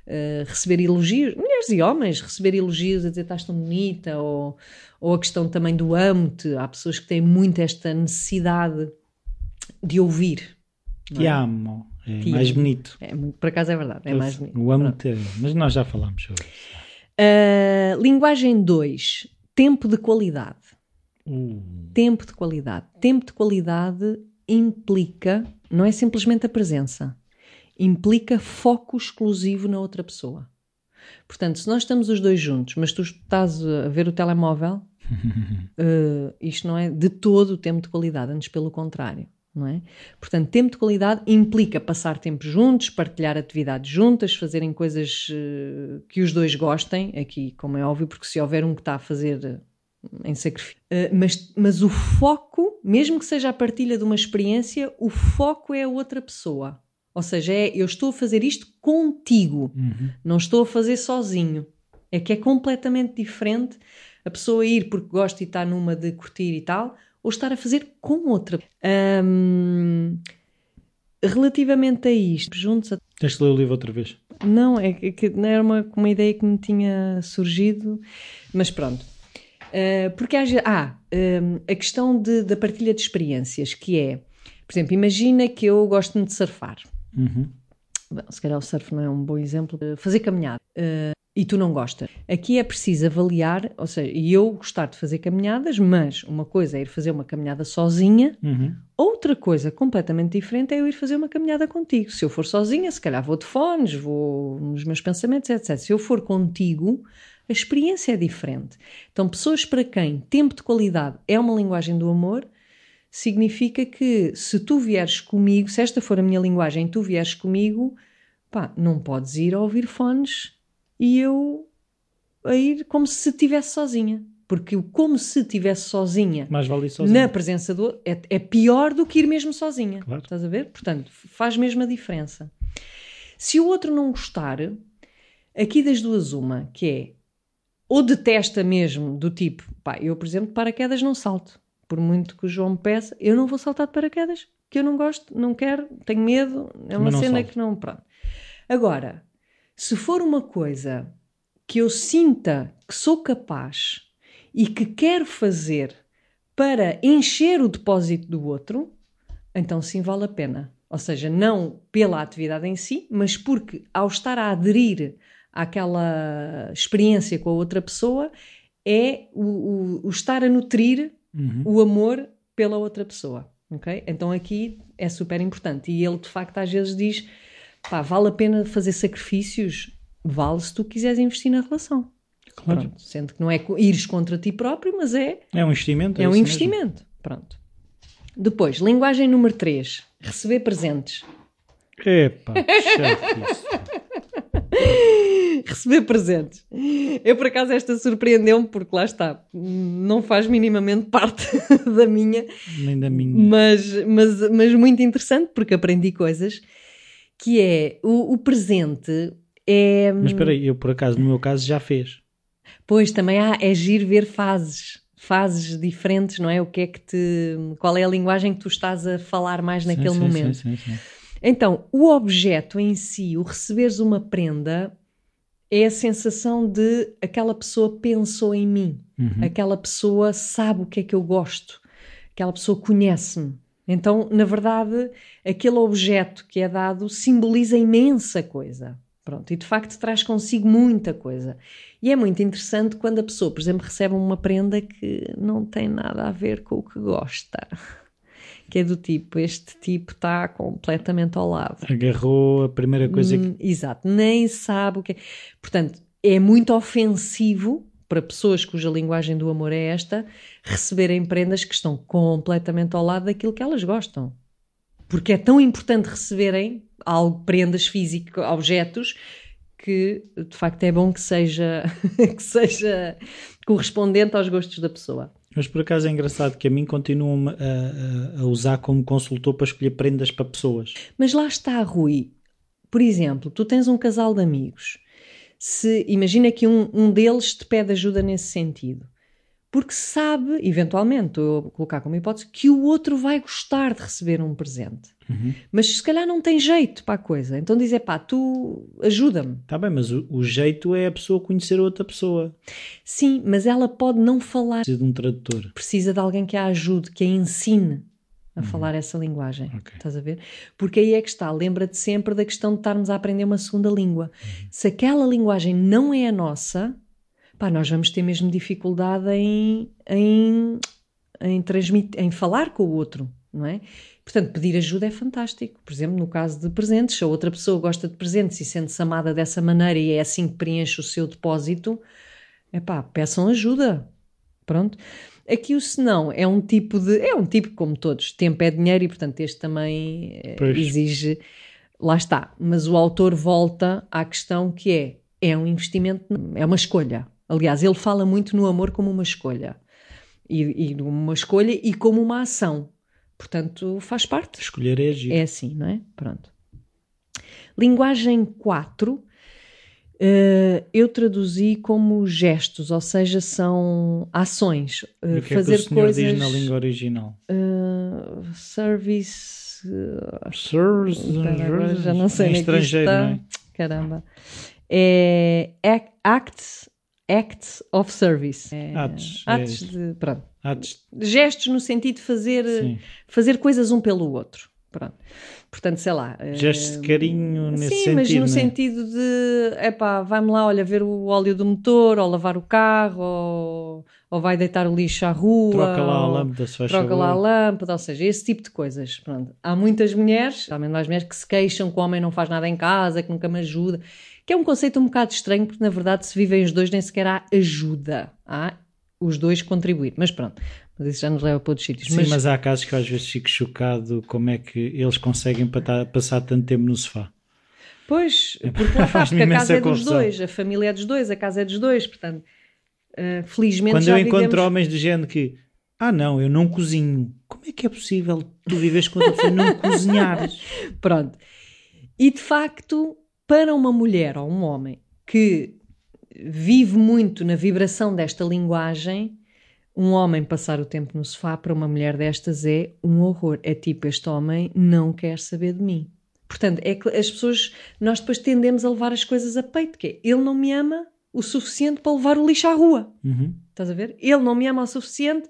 eh, receber elogios, mulheres e homens, receber elogios a dizer estás tão bonita, ou, ou a questão também do amo-te. Há pessoas que têm muito esta necessidade de ouvir. Te amo. É Tia. mais bonito. É por acaso é verdade, é mais bonito. Eu amo ter, mas nós já falámos sobre isso. Uh, linguagem 2, tempo de qualidade. Uh, Tempo de qualidade. Tempo de qualidade implica, não é simplesmente a presença, implica foco exclusivo na outra pessoa. Portanto, se nós estamos os dois juntos, mas tu estás a ver o telemóvel, uh, isto não é de todo o tempo de qualidade, antes pelo contrário. Não é? Portanto, tempo de qualidade implica passar tempo juntos, partilhar atividades juntas, fazerem coisas uh, que os dois gostem, aqui, como é óbvio, porque se houver um que está a fazer uh, em sacrifício. Uh, mas, mas o foco, mesmo que seja a partilha de uma experiência, o foco é a outra pessoa. Ou seja, é eu estou a fazer isto contigo, uhum. não estou a fazer sozinho. É que é completamente diferente a pessoa ir porque gosta e está numa de curtir e tal, ou estar a fazer com outra. Ahm, relativamente a isto, juntos a Tens de ler o livro outra vez. não, é que, não era uma, uma ideia que me tinha surgido, mas pronto. Uh, porque há, ah, um, a questão de, da partilha de experiências, que é, por exemplo, imagina que eu gosto de surfar. Uhum. Bom, se calhar o surf não é um bom exemplo. Fazer caminhada. Uh, e tu não gostas. Aqui é preciso avaliar, ou seja, e eu gostar de fazer caminhadas, mas uma coisa é ir fazer uma caminhada sozinha, Uhum. Outra coisa completamente diferente é eu ir fazer uma caminhada contigo. Se eu for sozinha, se calhar vou de fones, vou nos meus pensamentos, etc. Se eu for contigo, a experiência é diferente. Então, pessoas para quem tempo de qualidade é uma linguagem do amor, significa que se tu vieres comigo, se esta for a minha linguagem, tu vieres comigo, pá, não podes ir a ouvir fones e eu a ir como se estivesse sozinha. Porque o como se estivesse sozinha Mais vale ir sozinho. na presença do outro é, é pior do que ir mesmo sozinha. Claro. Estás a ver? Portanto, faz mesmo a diferença. Se o outro não gostar, aqui das duas, uma, que é ou detesta mesmo, do tipo, pá, eu, por exemplo, de paraquedas não salto. Por muito que o João me peça, eu não vou saltar de paraquedas, que eu não gosto, não quero, tenho medo, é uma cena salto. que não. Pronto. Agora, se for uma coisa que eu sinta que sou capaz e que quero fazer para encher o depósito do outro, então sim vale a pena. Ou seja, não pela atividade em si, mas porque ao estar a aderir àquela experiência com a outra pessoa, é o, o- o estar a nutrir Uhum. o amor pela outra pessoa. ok? Então aqui é super importante. E ele de facto às vezes diz: pá, vale a pena fazer sacrifícios? Vale se tu quiseres investir na relação. Claro. Pronto, sendo que não é ires contra ti próprio, mas é, É um investimento. é um isso investimento. Pronto. Depois, linguagem número 3, receber presentes. Mesmo. Epá. Receber presentes. Eu, por acaso, esta surpreendeu-me, porque lá está, não faz minimamente parte da minha, Nem da minha. mas, mas, mas muito interessante, porque aprendi coisas, que é, o, o presente é... Mas espera aí, eu por acaso, no meu caso, já fez. Pois, também há, é giro ver fases, fases diferentes, não é? O que é que te... Qual é a linguagem que tu estás a falar mais naquele sim, sim, momento? Sim, sim, sim. Então, o objeto em si, o receberes uma prenda, é a sensação de aquela pessoa pensou em mim, Uhum. aquela pessoa sabe o que é que eu gosto, aquela pessoa conhece-me. Então, na verdade, aquele objeto que é dado simboliza imensa coisa. Pronto, e de facto traz consigo muita coisa. E é muito interessante quando a pessoa, por exemplo, recebe uma prenda que não tem nada a ver com o que gosta. Que é do tipo, este tipo está completamente ao lado. Agarrou a primeira coisa que. Hum, Exato, nem sabe o que é. Portanto, é muito ofensivo para pessoas cuja linguagem do amor é esta receberem prendas que estão completamente ao lado daquilo que elas gostam. Porque é tão importante receberem algo, prendas físicas, objetos, que de facto é bom que seja, que seja correspondente aos gostos da pessoa. Mas por acaso é engraçado que a mim continuam a, a- usar como consultor para escolher prendas para pessoas. Mas lá está, Rui. Por exemplo, tu tens um casal de amigos. Se imagina que um, um deles te pede ajuda nesse sentido, porque sabe, eventualmente, estou a colocar como hipótese, que o outro vai gostar de receber um presente. Uhum. Mas se calhar não tem jeito para a coisa. Então diz: é pá, tu ajuda-me. Está Tá bem, mas o, o jeito é a pessoa conhecer outra pessoa. Sim, mas ela pode não falar. Precisa de um tradutor. Precisa de alguém que a ajude, que a ensine. A falar essa linguagem. Ok. Estás a ver? Porque aí é que está. Lembra-te sempre da questão de estarmos a aprender uma segunda língua. Se aquela linguagem não é a nossa, pá, nós vamos ter mesmo dificuldade em, em, em, transmitir, em falar com o outro, não é? Portanto, pedir ajuda é fantástico. Por exemplo, no caso de presentes, se a outra pessoa gosta de presentes e sente-se amada dessa maneira e é assim que preenche o seu depósito, é pá, peçam ajuda. Pronto. Aqui o senão é um tipo de. É um tipo como todos. Tempo é dinheiro e, portanto, este também eh, Pois. exige. Lá está. Mas o autor volta à questão que é: é um investimento, é uma escolha. Aliás, ele fala muito no amor como uma escolha. E, e uma escolha e como uma ação. Portanto, faz parte. Escolher é agir. É assim, não é? Pronto. Linguagem 4, eh, eu traduzi como gestos, ou seja, são ações. eh, E o que fazer é que o senhor coisas. diz na língua original? eh, service. Sirs, espera, agora já não sei em é estrangeiro, está. não é? Caramba. É ac- acts, acts of service. É, Atos, é atos isso. de. Pronto. Atos- Gestos no sentido de fazer, Sim. fazer coisas um pelo outro. Pronto. Portanto, sei lá. eh, Gestos de carinho nesse Sim, sentido. mas no não é? sentido de, epá, vai-me lá, olha, ver o óleo do motor, ou lavar o carro, ou, ou vai deitar o lixo à rua. Troca lá a lâmpada, se faz Troca lá a favor. lâmpada, ou seja, esse tipo de coisas. Pronto. Há muitas mulheres, há mais mulheres que se queixam que o homem não faz nada em casa, que nunca me ajuda, que é um conceito um bocado estranho, porque na verdade se vivem os dois nem sequer há ajuda. Há os dois contribuir. Mas pronto, isso já nos leva para outros sítios. Sim, mas... há casos que eu às vezes fico chocado como é que eles conseguem pata- passar tanto tempo no sofá. Pois, porque lá Faz-me porque a casa é dos dois, a família é dos dois, a casa é dos dois, portanto, eh, felizmente Quando eu encontro vivemos... homens do género que ah não, eu não cozinho. Como é que é possível tu vives com outra pessoa não cozinhares? Pronto. E de facto, para uma mulher ou um homem que vive muito na vibração desta linguagem, um homem passar o tempo no sofá para uma mulher destas é um horror. É tipo, este homem não quer saber de mim. Portanto, é que as pessoas, nós depois tendemos a levar as coisas a peito, que é, ele não me ama o suficiente para levar o lixo à rua. Uhum. Estás a ver? Ele não me ama o suficiente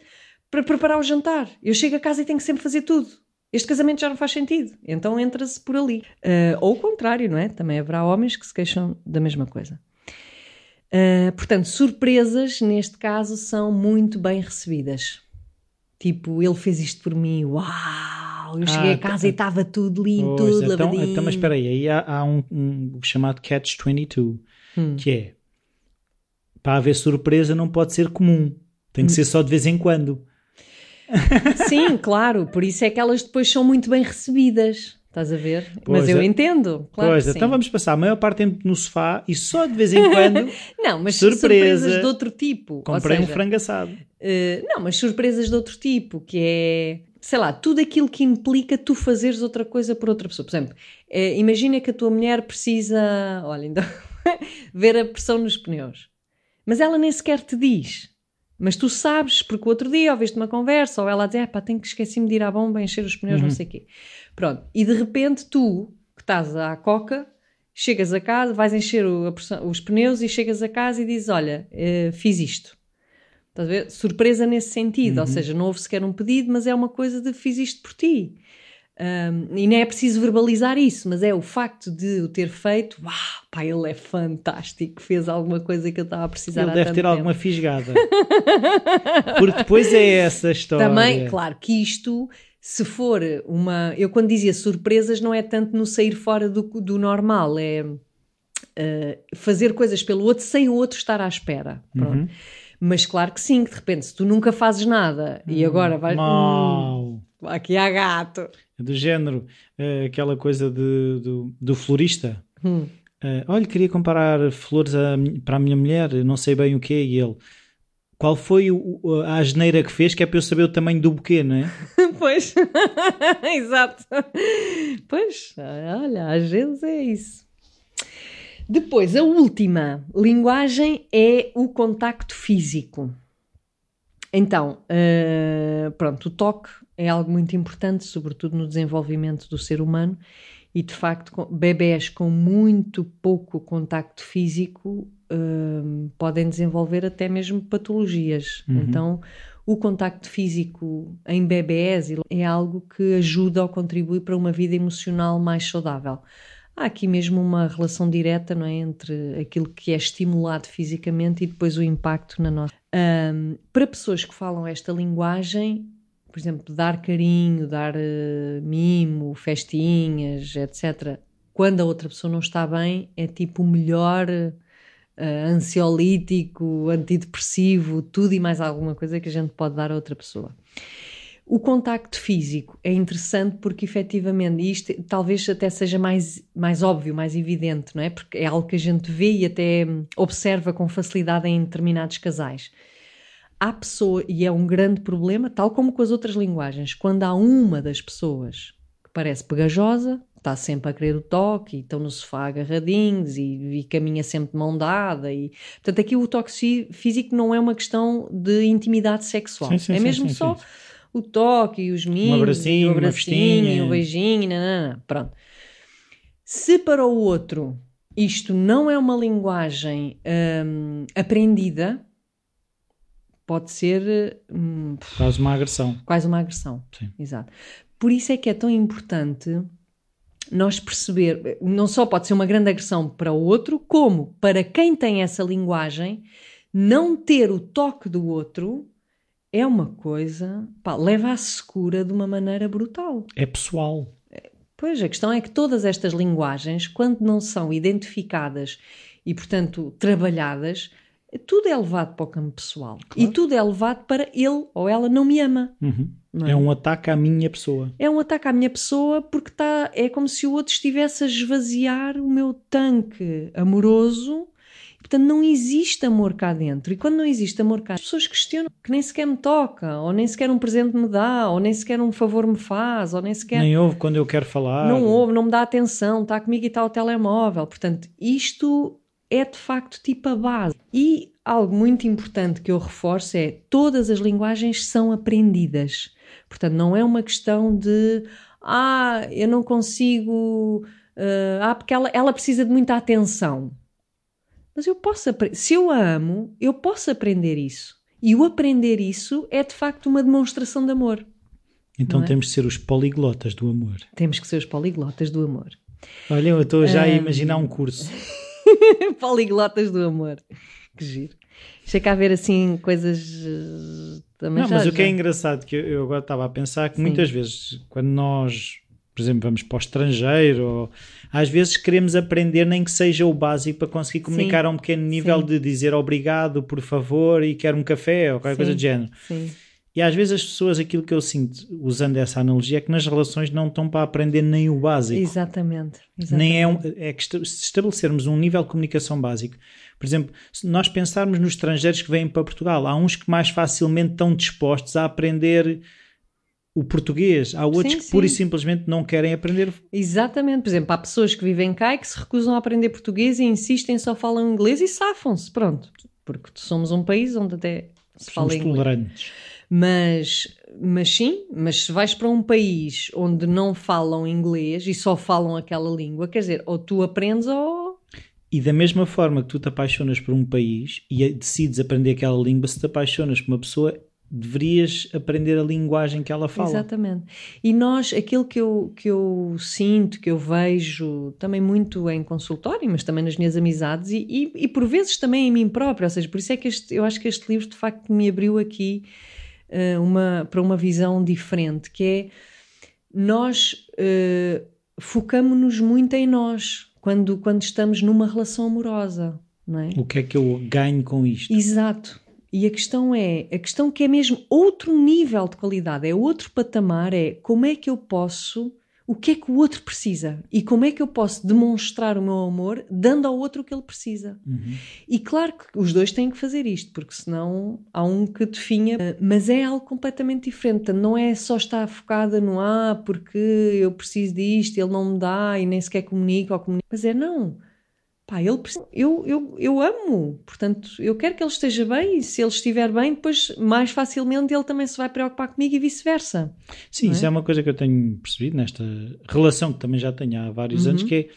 para preparar o jantar. Eu chego a casa e tenho que sempre fazer tudo. Este casamento já não faz sentido. Então entra-se por ali. Ah, ou o contrário, não é? Também haverá homens que se queixam da mesma coisa. Ah, portanto, surpresas, neste caso, são muito bem recebidas. Tipo, ele fez isto por mim. Uau! Eu cheguei Ah, a casa tá- e estava tudo limpo, Pois, tudo então, lavadinho. então, mas espera aí, aí há, há um, um chamado Catch-22, Hum. que é para haver surpresa não pode ser comum, tem Hum. que ser só de vez em quando. Sim, claro. Por isso é que elas depois são muito bem recebidas. Estás a ver? Pois mas eu é. entendo. Claro pois, sim. então vamos passar a maior parte do tempo no sofá e só de vez em quando Não, mas Surpresa. surpresas de outro tipo. Comprei um seja, frango assado. eh, não, mas surpresas de outro tipo, que é, sei lá, tudo aquilo que implica tu fazeres outra coisa por outra pessoa. Por exemplo, eh, imagina que a tua mulher precisa, olha, então, ver a pressão nos pneus. Mas ela nem sequer te diz. Mas tu sabes, porque o outro dia ouviste uma conversa, ou ela dizer, pá, tenho que esqueci-me de ir à bomba, encher os pneus, não sei o quê. Pronto. E de repente tu, que estás à coca, chegas a casa, vais encher o- os pneus e chegas a casa e dizes, olha, eh, fiz isto. Estás a ver? Surpresa nesse sentido, ou seja, não houve sequer um pedido, mas é uma coisa de fiz isto por ti. Um, e não é preciso verbalizar isso, mas é o facto de o ter feito, uau, pá, ele é fantástico, fez alguma coisa que eu estava a precisar Ele deve ter tempo. alguma fisgada. Porque depois é essa a história. Também, claro que isto, se for uma. Eu, quando dizia surpresas, não é tanto no sair fora do, do normal, é uh, fazer coisas pelo outro sem o outro estar à espera. Pronto. Uhum. Mas claro que sim, que de repente, se tu nunca fazes nada e agora vais. Hum, Mau. aqui há gato. Do género, eh, aquela coisa de- do, do florista. Hum. Eh, olha, queria comprar flores a para a minha mulher, não sei bem o que é, e ele. Qual foi o- a asneira que fez, que é para eu saber o tamanho do buquê, não é? Pois, exato. Pois, olha, às vezes é isso. Depois, a última linguagem é o contacto físico. Então, eh, pronto, o toque é algo muito importante, sobretudo no desenvolvimento do ser humano, e de facto, bebés com muito pouco contacto físico eh, podem desenvolver até mesmo patologias. Então, o contacto físico em bebés é algo que ajuda ou contribui para uma vida emocional mais saudável. Há aqui mesmo uma relação direta não é, entre aquilo que é estimulado fisicamente e depois o impacto na nossa. Um, para pessoas que falam esta linguagem, por exemplo, dar carinho, dar uh, mimo, festinhas, etc., quando a outra pessoa não está bem, é tipo o melhor uh, ansiolítico, antidepressivo, tudo e mais alguma coisa que a gente pode dar a outra pessoa. O contacto físico é interessante porque efetivamente isto talvez até seja mais, mais óbvio, mais evidente, não é? Porque é algo que a gente vê e até observa com facilidade em determinados casais. Há pessoa, e é um grande problema, tal como com as outras linguagens, quando há uma das pessoas que parece pegajosa, está sempre a querer o toque e estão no sofá agarradinhos e, e, caminha sempre de mão dada. E, portanto, aqui o toque físico não é uma questão de intimidade sexual, sim, sim, é mesmo sim, só o toque e os mimos, um abracinho, o abracinho, o beijinho, nanana. pronto. Se para o outro isto não é uma linguagem hum, aprendida, pode ser hum, quase uma agressão. Quase uma agressão, Sim. exato. Por isso é que é tão importante nós perceber, não só pode ser uma grande agressão para o outro, como para quem tem essa linguagem, não ter o toque do outro é uma coisa, pá, leva à secura de uma maneira brutal. É pessoal. Pois, a questão é que todas estas linguagens, quando não são identificadas e, portanto, trabalhadas, tudo é levado para o campo pessoal. Claro. E tudo é levado para ele ou ela não me ama. Uhum. Não é? é? um ataque à minha pessoa. É um ataque à minha pessoa porque tá, é como se o outro estivesse a esvaziar o meu tanque amoroso Portanto, não existe amor cá dentro. E quando não existe amor cá, as pessoas questionam que nem sequer me toca, ou nem sequer um presente me dá, ou nem sequer um favor me faz, ou nem sequer. Nem ouve quando eu quero falar. Não ouve, não me dá atenção, está comigo e está o telemóvel. Portanto, isto é de facto tipo a base. E algo muito importante que eu reforço é todas as linguagens são aprendidas. Portanto, não é uma questão de ah, eu não consigo. Uh, ah, porque ela, ela precisa de muita atenção. Mas eu posso, se eu a amo, eu posso aprender isso. E o aprender isso é de facto uma demonstração de amor. Então é? temos de ser os poliglotas do amor. Temos que ser os poliglotas do amor. Olha, eu estou já um... a imaginar um curso. poliglotas do amor. Que giro. Chega a ver assim coisas eh, também Não, já, mas o que é engraçado que eu, agora estava a pensar que Sim. muitas vezes quando nós por exemplo, vamos para o estrangeiro, ou, às vezes queremos aprender nem que seja o básico para conseguir comunicar Sim. a um pequeno nível Sim. de dizer obrigado, por favor, e quero um café, ou qualquer coisa do género. Sim. E às vezes as pessoas, aquilo que eu sinto usando essa analogia, é que nas relações não estão para aprender nem o básico. Exatamente. exatamente. Nem é, um, é que se estabelecermos um nível de comunicação básico, por exemplo, se nós pensarmos nos estrangeiros que vêm para Portugal, há uns que mais facilmente estão dispostos a aprender o português. Há outros sim, que sim. pura e simplesmente não querem aprender. Exatamente. Por exemplo, há pessoas que vivem cá e que se recusam a aprender português e insistem só falam inglês e safam-se. Pronto. Porque somos um país onde até se fala inglês. tolerantes. Mas, mas sim, mas se vais para um país onde não falam inglês e só falam aquela língua, quer dizer, ou tu aprendes ou. E da mesma forma que tu te apaixonas por um país e decides aprender aquela língua, se te apaixonas por uma pessoa, deverias aprender a linguagem que ela fala. Exatamente. E nós, aquilo que eu, que eu sinto, que eu vejo também muito em consultório, mas também nas minhas amizades e, e, e por vezes também em mim própria, ou seja, por isso é que este, eu acho que este livro de facto me abriu aqui uh, uma, para uma visão diferente, que é nós uh, focamos-nos muito em nós quando, quando estamos numa relação amorosa. Não é? O que é que eu ganho com isto? Exato. E a questão é, a questão que é mesmo outro nível de qualidade, é outro patamar, é como é que eu posso, o que é que o outro precisa e como é que eu posso demonstrar o meu amor dando ao outro o que ele precisa. Uhum. E claro que os dois têm que fazer isto, porque senão há um que definha, mas é algo completamente diferente. Não é só estar focada no ah, porque eu preciso disto, ele não me dá e nem sequer comunica ou comunica, mas é não pá, ele, eu, eu, eu amo, portanto, eu quero que ele esteja bem e se ele estiver bem, depois mais facilmente ele também se vai preocupar comigo e vice-versa. Sim, é? isso é uma coisa que eu tenho percebido nesta relação que também já tenho há vários uhum. anos, que é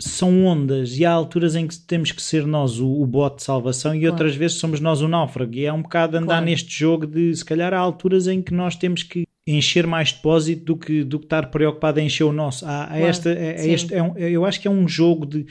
são ondas e há alturas em que temos que ser nós o, o bote de salvação e Claro. outras vezes somos nós o náufrago. E é um bocado andar Claro. neste jogo de se calhar há alturas em que nós temos que encher mais depósito do que, do que estar preocupado em encher o nosso. Há, há esta, é, é este, é um- eu acho que é um jogo de.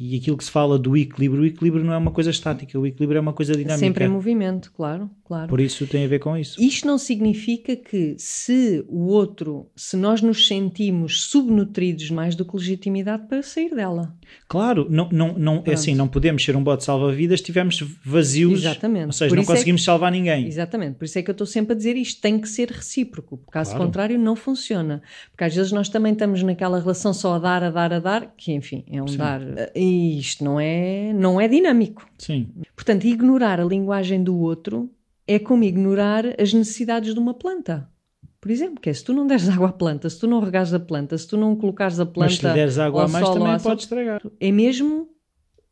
E aquilo que se fala do equilíbrio, o equilíbrio não é uma coisa estática, o equilíbrio é uma coisa dinâmica. Sempre em movimento, claro, claro. Por isso tem a ver com isso. Isto não significa que se o outro, se nós nos sentimos subnutridos mais do que legitimidade para sair dela. Claro, não, não, não, é assim, não podemos ser um bote salva-vidas se estivermos vazios. Exatamente. Ou seja, Por não isso é que- conseguimos salvar ninguém. Exatamente, por isso é que eu estou sempre a dizer isto tem que ser recíproco, porque caso Claro. contrário não funciona. Porque às vezes nós também estamos naquela relação só a dar, a dar, a dar, que enfim, é um Sim. dar. E isto não é, não é dinâmico. Sim. Portanto, ignorar a linguagem do outro é como ignorar as necessidades de uma planta. Por exemplo, que é se tu não deres água à planta, se tu não regares a planta, se tu não colocares a planta. Mas se lhe deres água a mais também pode estragar. é mesmo.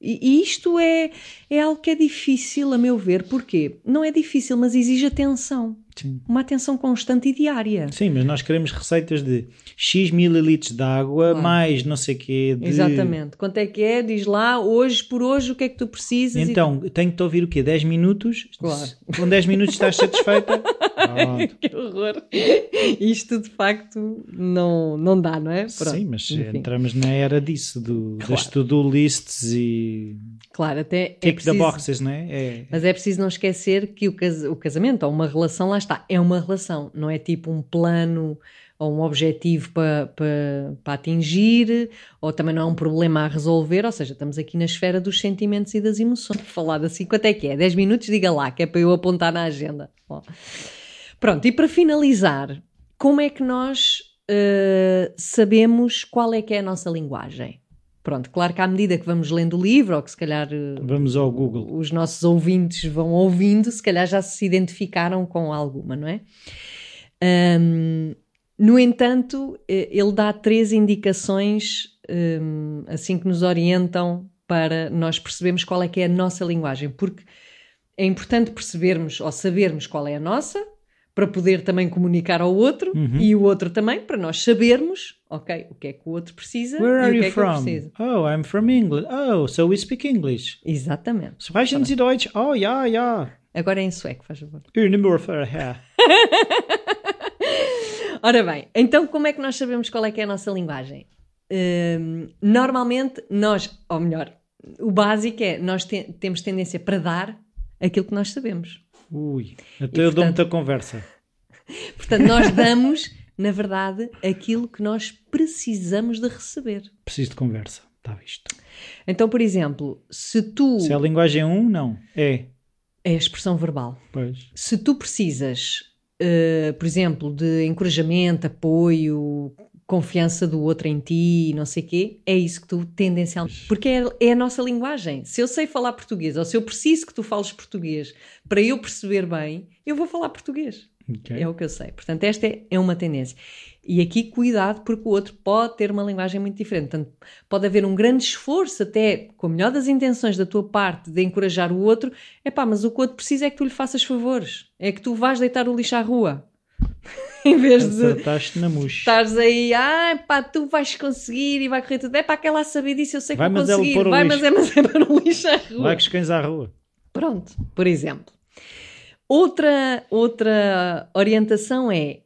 E e isto é, é algo que é difícil, a meu ver. Porquê? Não é difícil, mas exige atenção. Sim. Uma atenção constante e diária. Sim, mas nós queremos receitas de X mililitros de água Claro. mais não sei o quê. De... Exatamente. Quanto é que é? Diz lá, hoje por hoje, o que é que tu precisas? e- Então, tenho que te ouvir o quê? 10 minutos? Claro. Com 10 minutos estás satisfeita? Que horror! Isto de facto não, não dá, não é? Pronto, Sim, mas enfim. entramos na era disso, do, Claro. das to-do lists e Claro, até é tick preciso, the boxes, não é? é? Mas é preciso não esquecer que o, cas- o casamento ou uma relação, lá está, é uma relação, não é tipo um plano ou um objetivo para para para atingir, ou também não é um problema a resolver, ou seja, estamos aqui na esfera dos sentimentos e das emoções. Falado assim, quanto é que é? 10 minutos? Diga lá, que é para eu apontar na agenda. Bom. Pronto, e para finalizar, como é que nós eh, sabemos qual é que é a nossa linguagem? Pronto, claro que à medida que vamos lendo o livro, ou que se calhar eh, Vamos ao Google. os nossos ouvintes vão ouvindo, se calhar já se identificaram com alguma, não é? Ahm, no entanto, eh, ele dá três indicações ahm, assim que nos orientam para nós percebermos qual é que é a nossa linguagem, porque é importante percebermos ou sabermos qual é a nossa para poder também comunicar ao outro Uhum. e o outro também para nós sabermos, ok, o que é que o outro precisa Where e are o que you é que eu from? preciso. Oh, I'm from England. Oh, so we speak English. Exatamente. Sprechen Sie Deutsch? Oh, ja, ja. Agora é em sueco, faz favor. Ora bem, então como é que nós sabemos qual é que é a nossa linguagem? Hum, normalmente nós, ou melhor, o básico é nós te- temos tendência para dar aquilo que nós sabemos. Ui, até eu dou portanto- muita conversa. Portanto, nós damos, na verdade, aquilo que nós precisamos de receber. Preciso de conversa. Está visto. Então, por exemplo, se tu. Se é a linguagem 1, não. É. É a expressão verbal. Pois. Se tu precisas, eh, por exemplo, de encorajamento, apoio, confiança do outro em ti, não sei quê, é isso que tu tendencialmente. Porque é, é a nossa linguagem. Se eu sei falar português ou se eu preciso que tu fales português para eu perceber bem, eu vou falar português. Ok. É o que eu sei. Portanto, esta é, é uma tendência. E aqui, cuidado, porque o outro pode ter uma linguagem muito diferente. Portanto, pode haver um grande esforço, até com a melhor das intenções da tua parte, de encorajar o outro. É pá, mas o que o outro precisa é que tu lhe faças favores. É que tu vais deitar o lixo à rua. em vez de na estares aí, ah, pá, tu vais conseguir e vai correr tudo. É para aquela saber disso, eu sei que Vai, vou é conseguir. vai, lixo. mas é, mas é para o lixo à rua. Vai com os cães à rua. Pronto, por exemplo. Outra, outra orientação é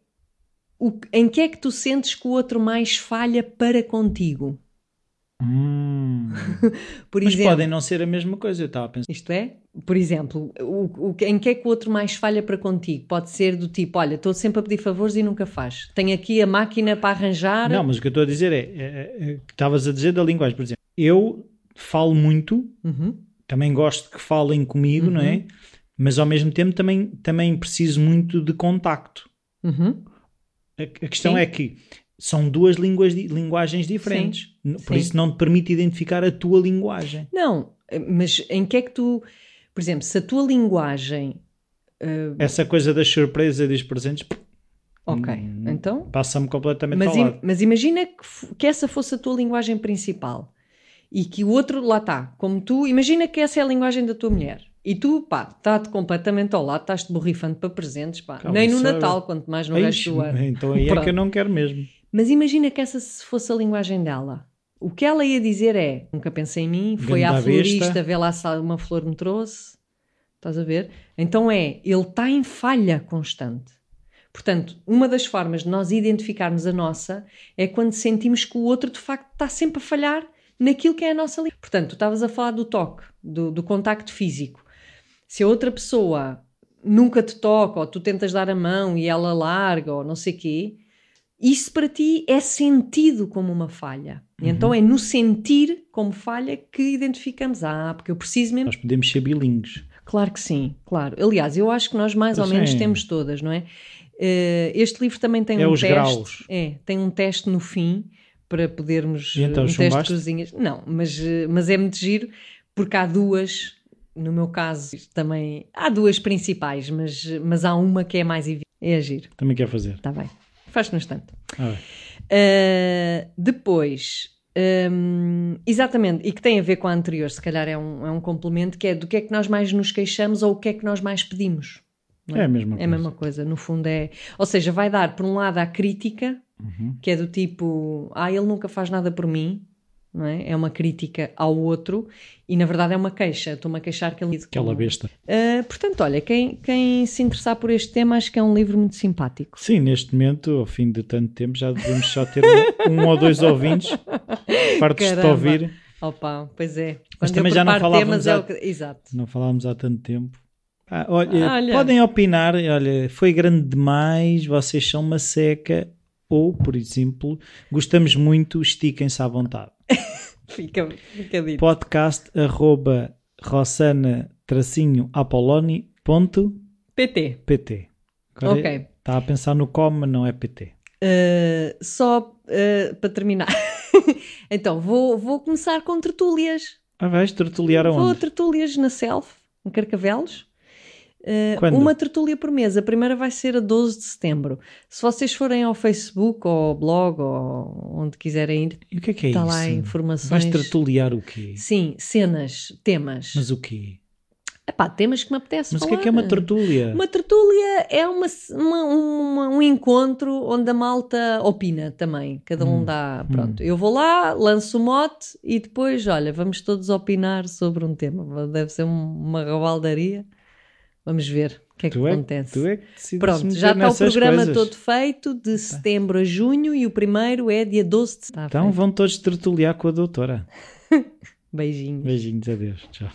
o, em que é que tu sentes que o outro mais falha para contigo? Hum. Por Mas exemplo, podem não ser a mesma coisa, eu estava a pensar. isto é, por exemplo, o, o, em que é que o outro mais falha para contigo? Pode ser do tipo, olha, estou sempre a pedir favores e nunca faz. Tenho aqui a máquina para arranjar. Não, mas o que eu estou a dizer é, é, é, que estavas a dizer da linguagem, por exemplo, eu falo muito, Uhum, também gosto que falem comigo, não é? Mas ao mesmo tempo também, também preciso muito de contacto. uhum. A, a questão Sim. é que são duas línguas, linguagens diferentes, N- por sim. isso não te permite identificar a tua linguagem. Não, mas em que é que tu, por exemplo, se a tua linguagem. Essa coisa das surpresas e dos presentes Ok, Hum, então passa-me completamente Mas, im- lado. mas imagina que, que essa fosse a tua linguagem principal e que o outro, lá está, como tu, imagina que essa é a linguagem da tua mulher e tu, pá, está-te completamente ao lado, estás-te borrifando para presentes, pá, Calma, nem no isso é- Natal, quanto mais no resto do ano. então aí é que eu não quero mesmo. Mas imagina que essa se fosse a linguagem dela O que ela ia dizer é: nunca pensei em mim, foi Ganda à florista, besta. vê lá se uma flor me trouxe. Estás a ver? Então é, ele está em falha constante. Portanto, uma das formas de nós identificarmos a nossa é quando sentimos que o outro de facto está sempre a falhar naquilo que é a nossa linha. Portanto, tu estavas a falar do toque, do, do contacto físico. Se a outra pessoa nunca te toca, ou tu tentas dar a mão e ela larga, ou não sei quê, isso para ti é sentido como uma falha. E Então é no sentir como falha que identificamos. Ah, porque eu preciso mesmo Nós podemos ser bilíngues. Claro que sim, claro. Aliás, eu acho que nós mais ou Sim. menos temos todas, não é? Eh, este livro também tem É um os teste. graus. É, tem um teste no fim para podermos. E então, um teste de cozinhas. Não, mas, eh, mas é muito giro porque há duas, no meu caso também. Há duas principais, mas, mas há uma que é mais evidente. É a giro, Também quer fazer. está bem. Faz no instante. Ah. Uh, depois, um, exatamente, e que tem a ver com a anterior, se calhar é um, é um complemento, que é do que é que nós mais nos queixamos ou o que é que nós mais pedimos. não É a mesma É a coisa. mesma coisa, no fundo é. Ou seja, vai dar, por um lado, a crítica, Uhum. que é do tipo, ah, ele nunca faz nada por mim, não é? É uma crítica ao outro e na verdade é uma queixa. Estou-me a queixar que ele. Aquela besta. Uh, portanto, olha, quem, quem se interessar por este tema, acho que é um livro muito simpático. Sim, neste momento, ao fim de tanto tempo, já devemos só ter um, um ou dois ouvintes fartos de ouvir. Opa, pois é. Mas Quando também eu já não falávamos temas é há- o que... Exato. Não falámos há tanto tempo. Ah, olha, Olha. podem opinar, olha, foi grande demais, vocês são uma seca, ou, por exemplo, gostamos muito, estiquem-se à vontade. Fica, fica dito. Podcast arroba rossana-apoloni.pt PT. Agora Ok. Está a pensar no com, mas não é PT. Uh, só uh, para terminar. então, vou, vou começar com tertúlias. Ah, vais tertuliar Vou a aonde? tertúlias na Self, em Carcavelos. Uh, uma tertúlia por mês. A primeira vai ser a 12 de setembro. Se vocês forem ao Facebook ou ao blog ou onde quiserem ir, E o que é que é está isso? lá informações. Vais tertuliar o quê? Sim, cenas, temas. Mas o quê? Epá, temas que me apetece Mas o falar. que é que é uma tertúlia? Uma tertúlia é uma, uma- uma- um encontro onde a malta opina também. Cada um Hum, dá. Pronto, eu vou lá, lanço o mote e depois, olha, vamos todos opinar sobre um tema. Deve ser um- uma rabaldaria. Vamos ver o que é que Tu é, acontece. tu é que Pronto, já está o programa coisas. todo feito de setembro a junho e o primeiro é dia 12 de setembro. Então vão todos tertuliar com a doutora. Beijinhos. Beijinhos, adeus. Tchau.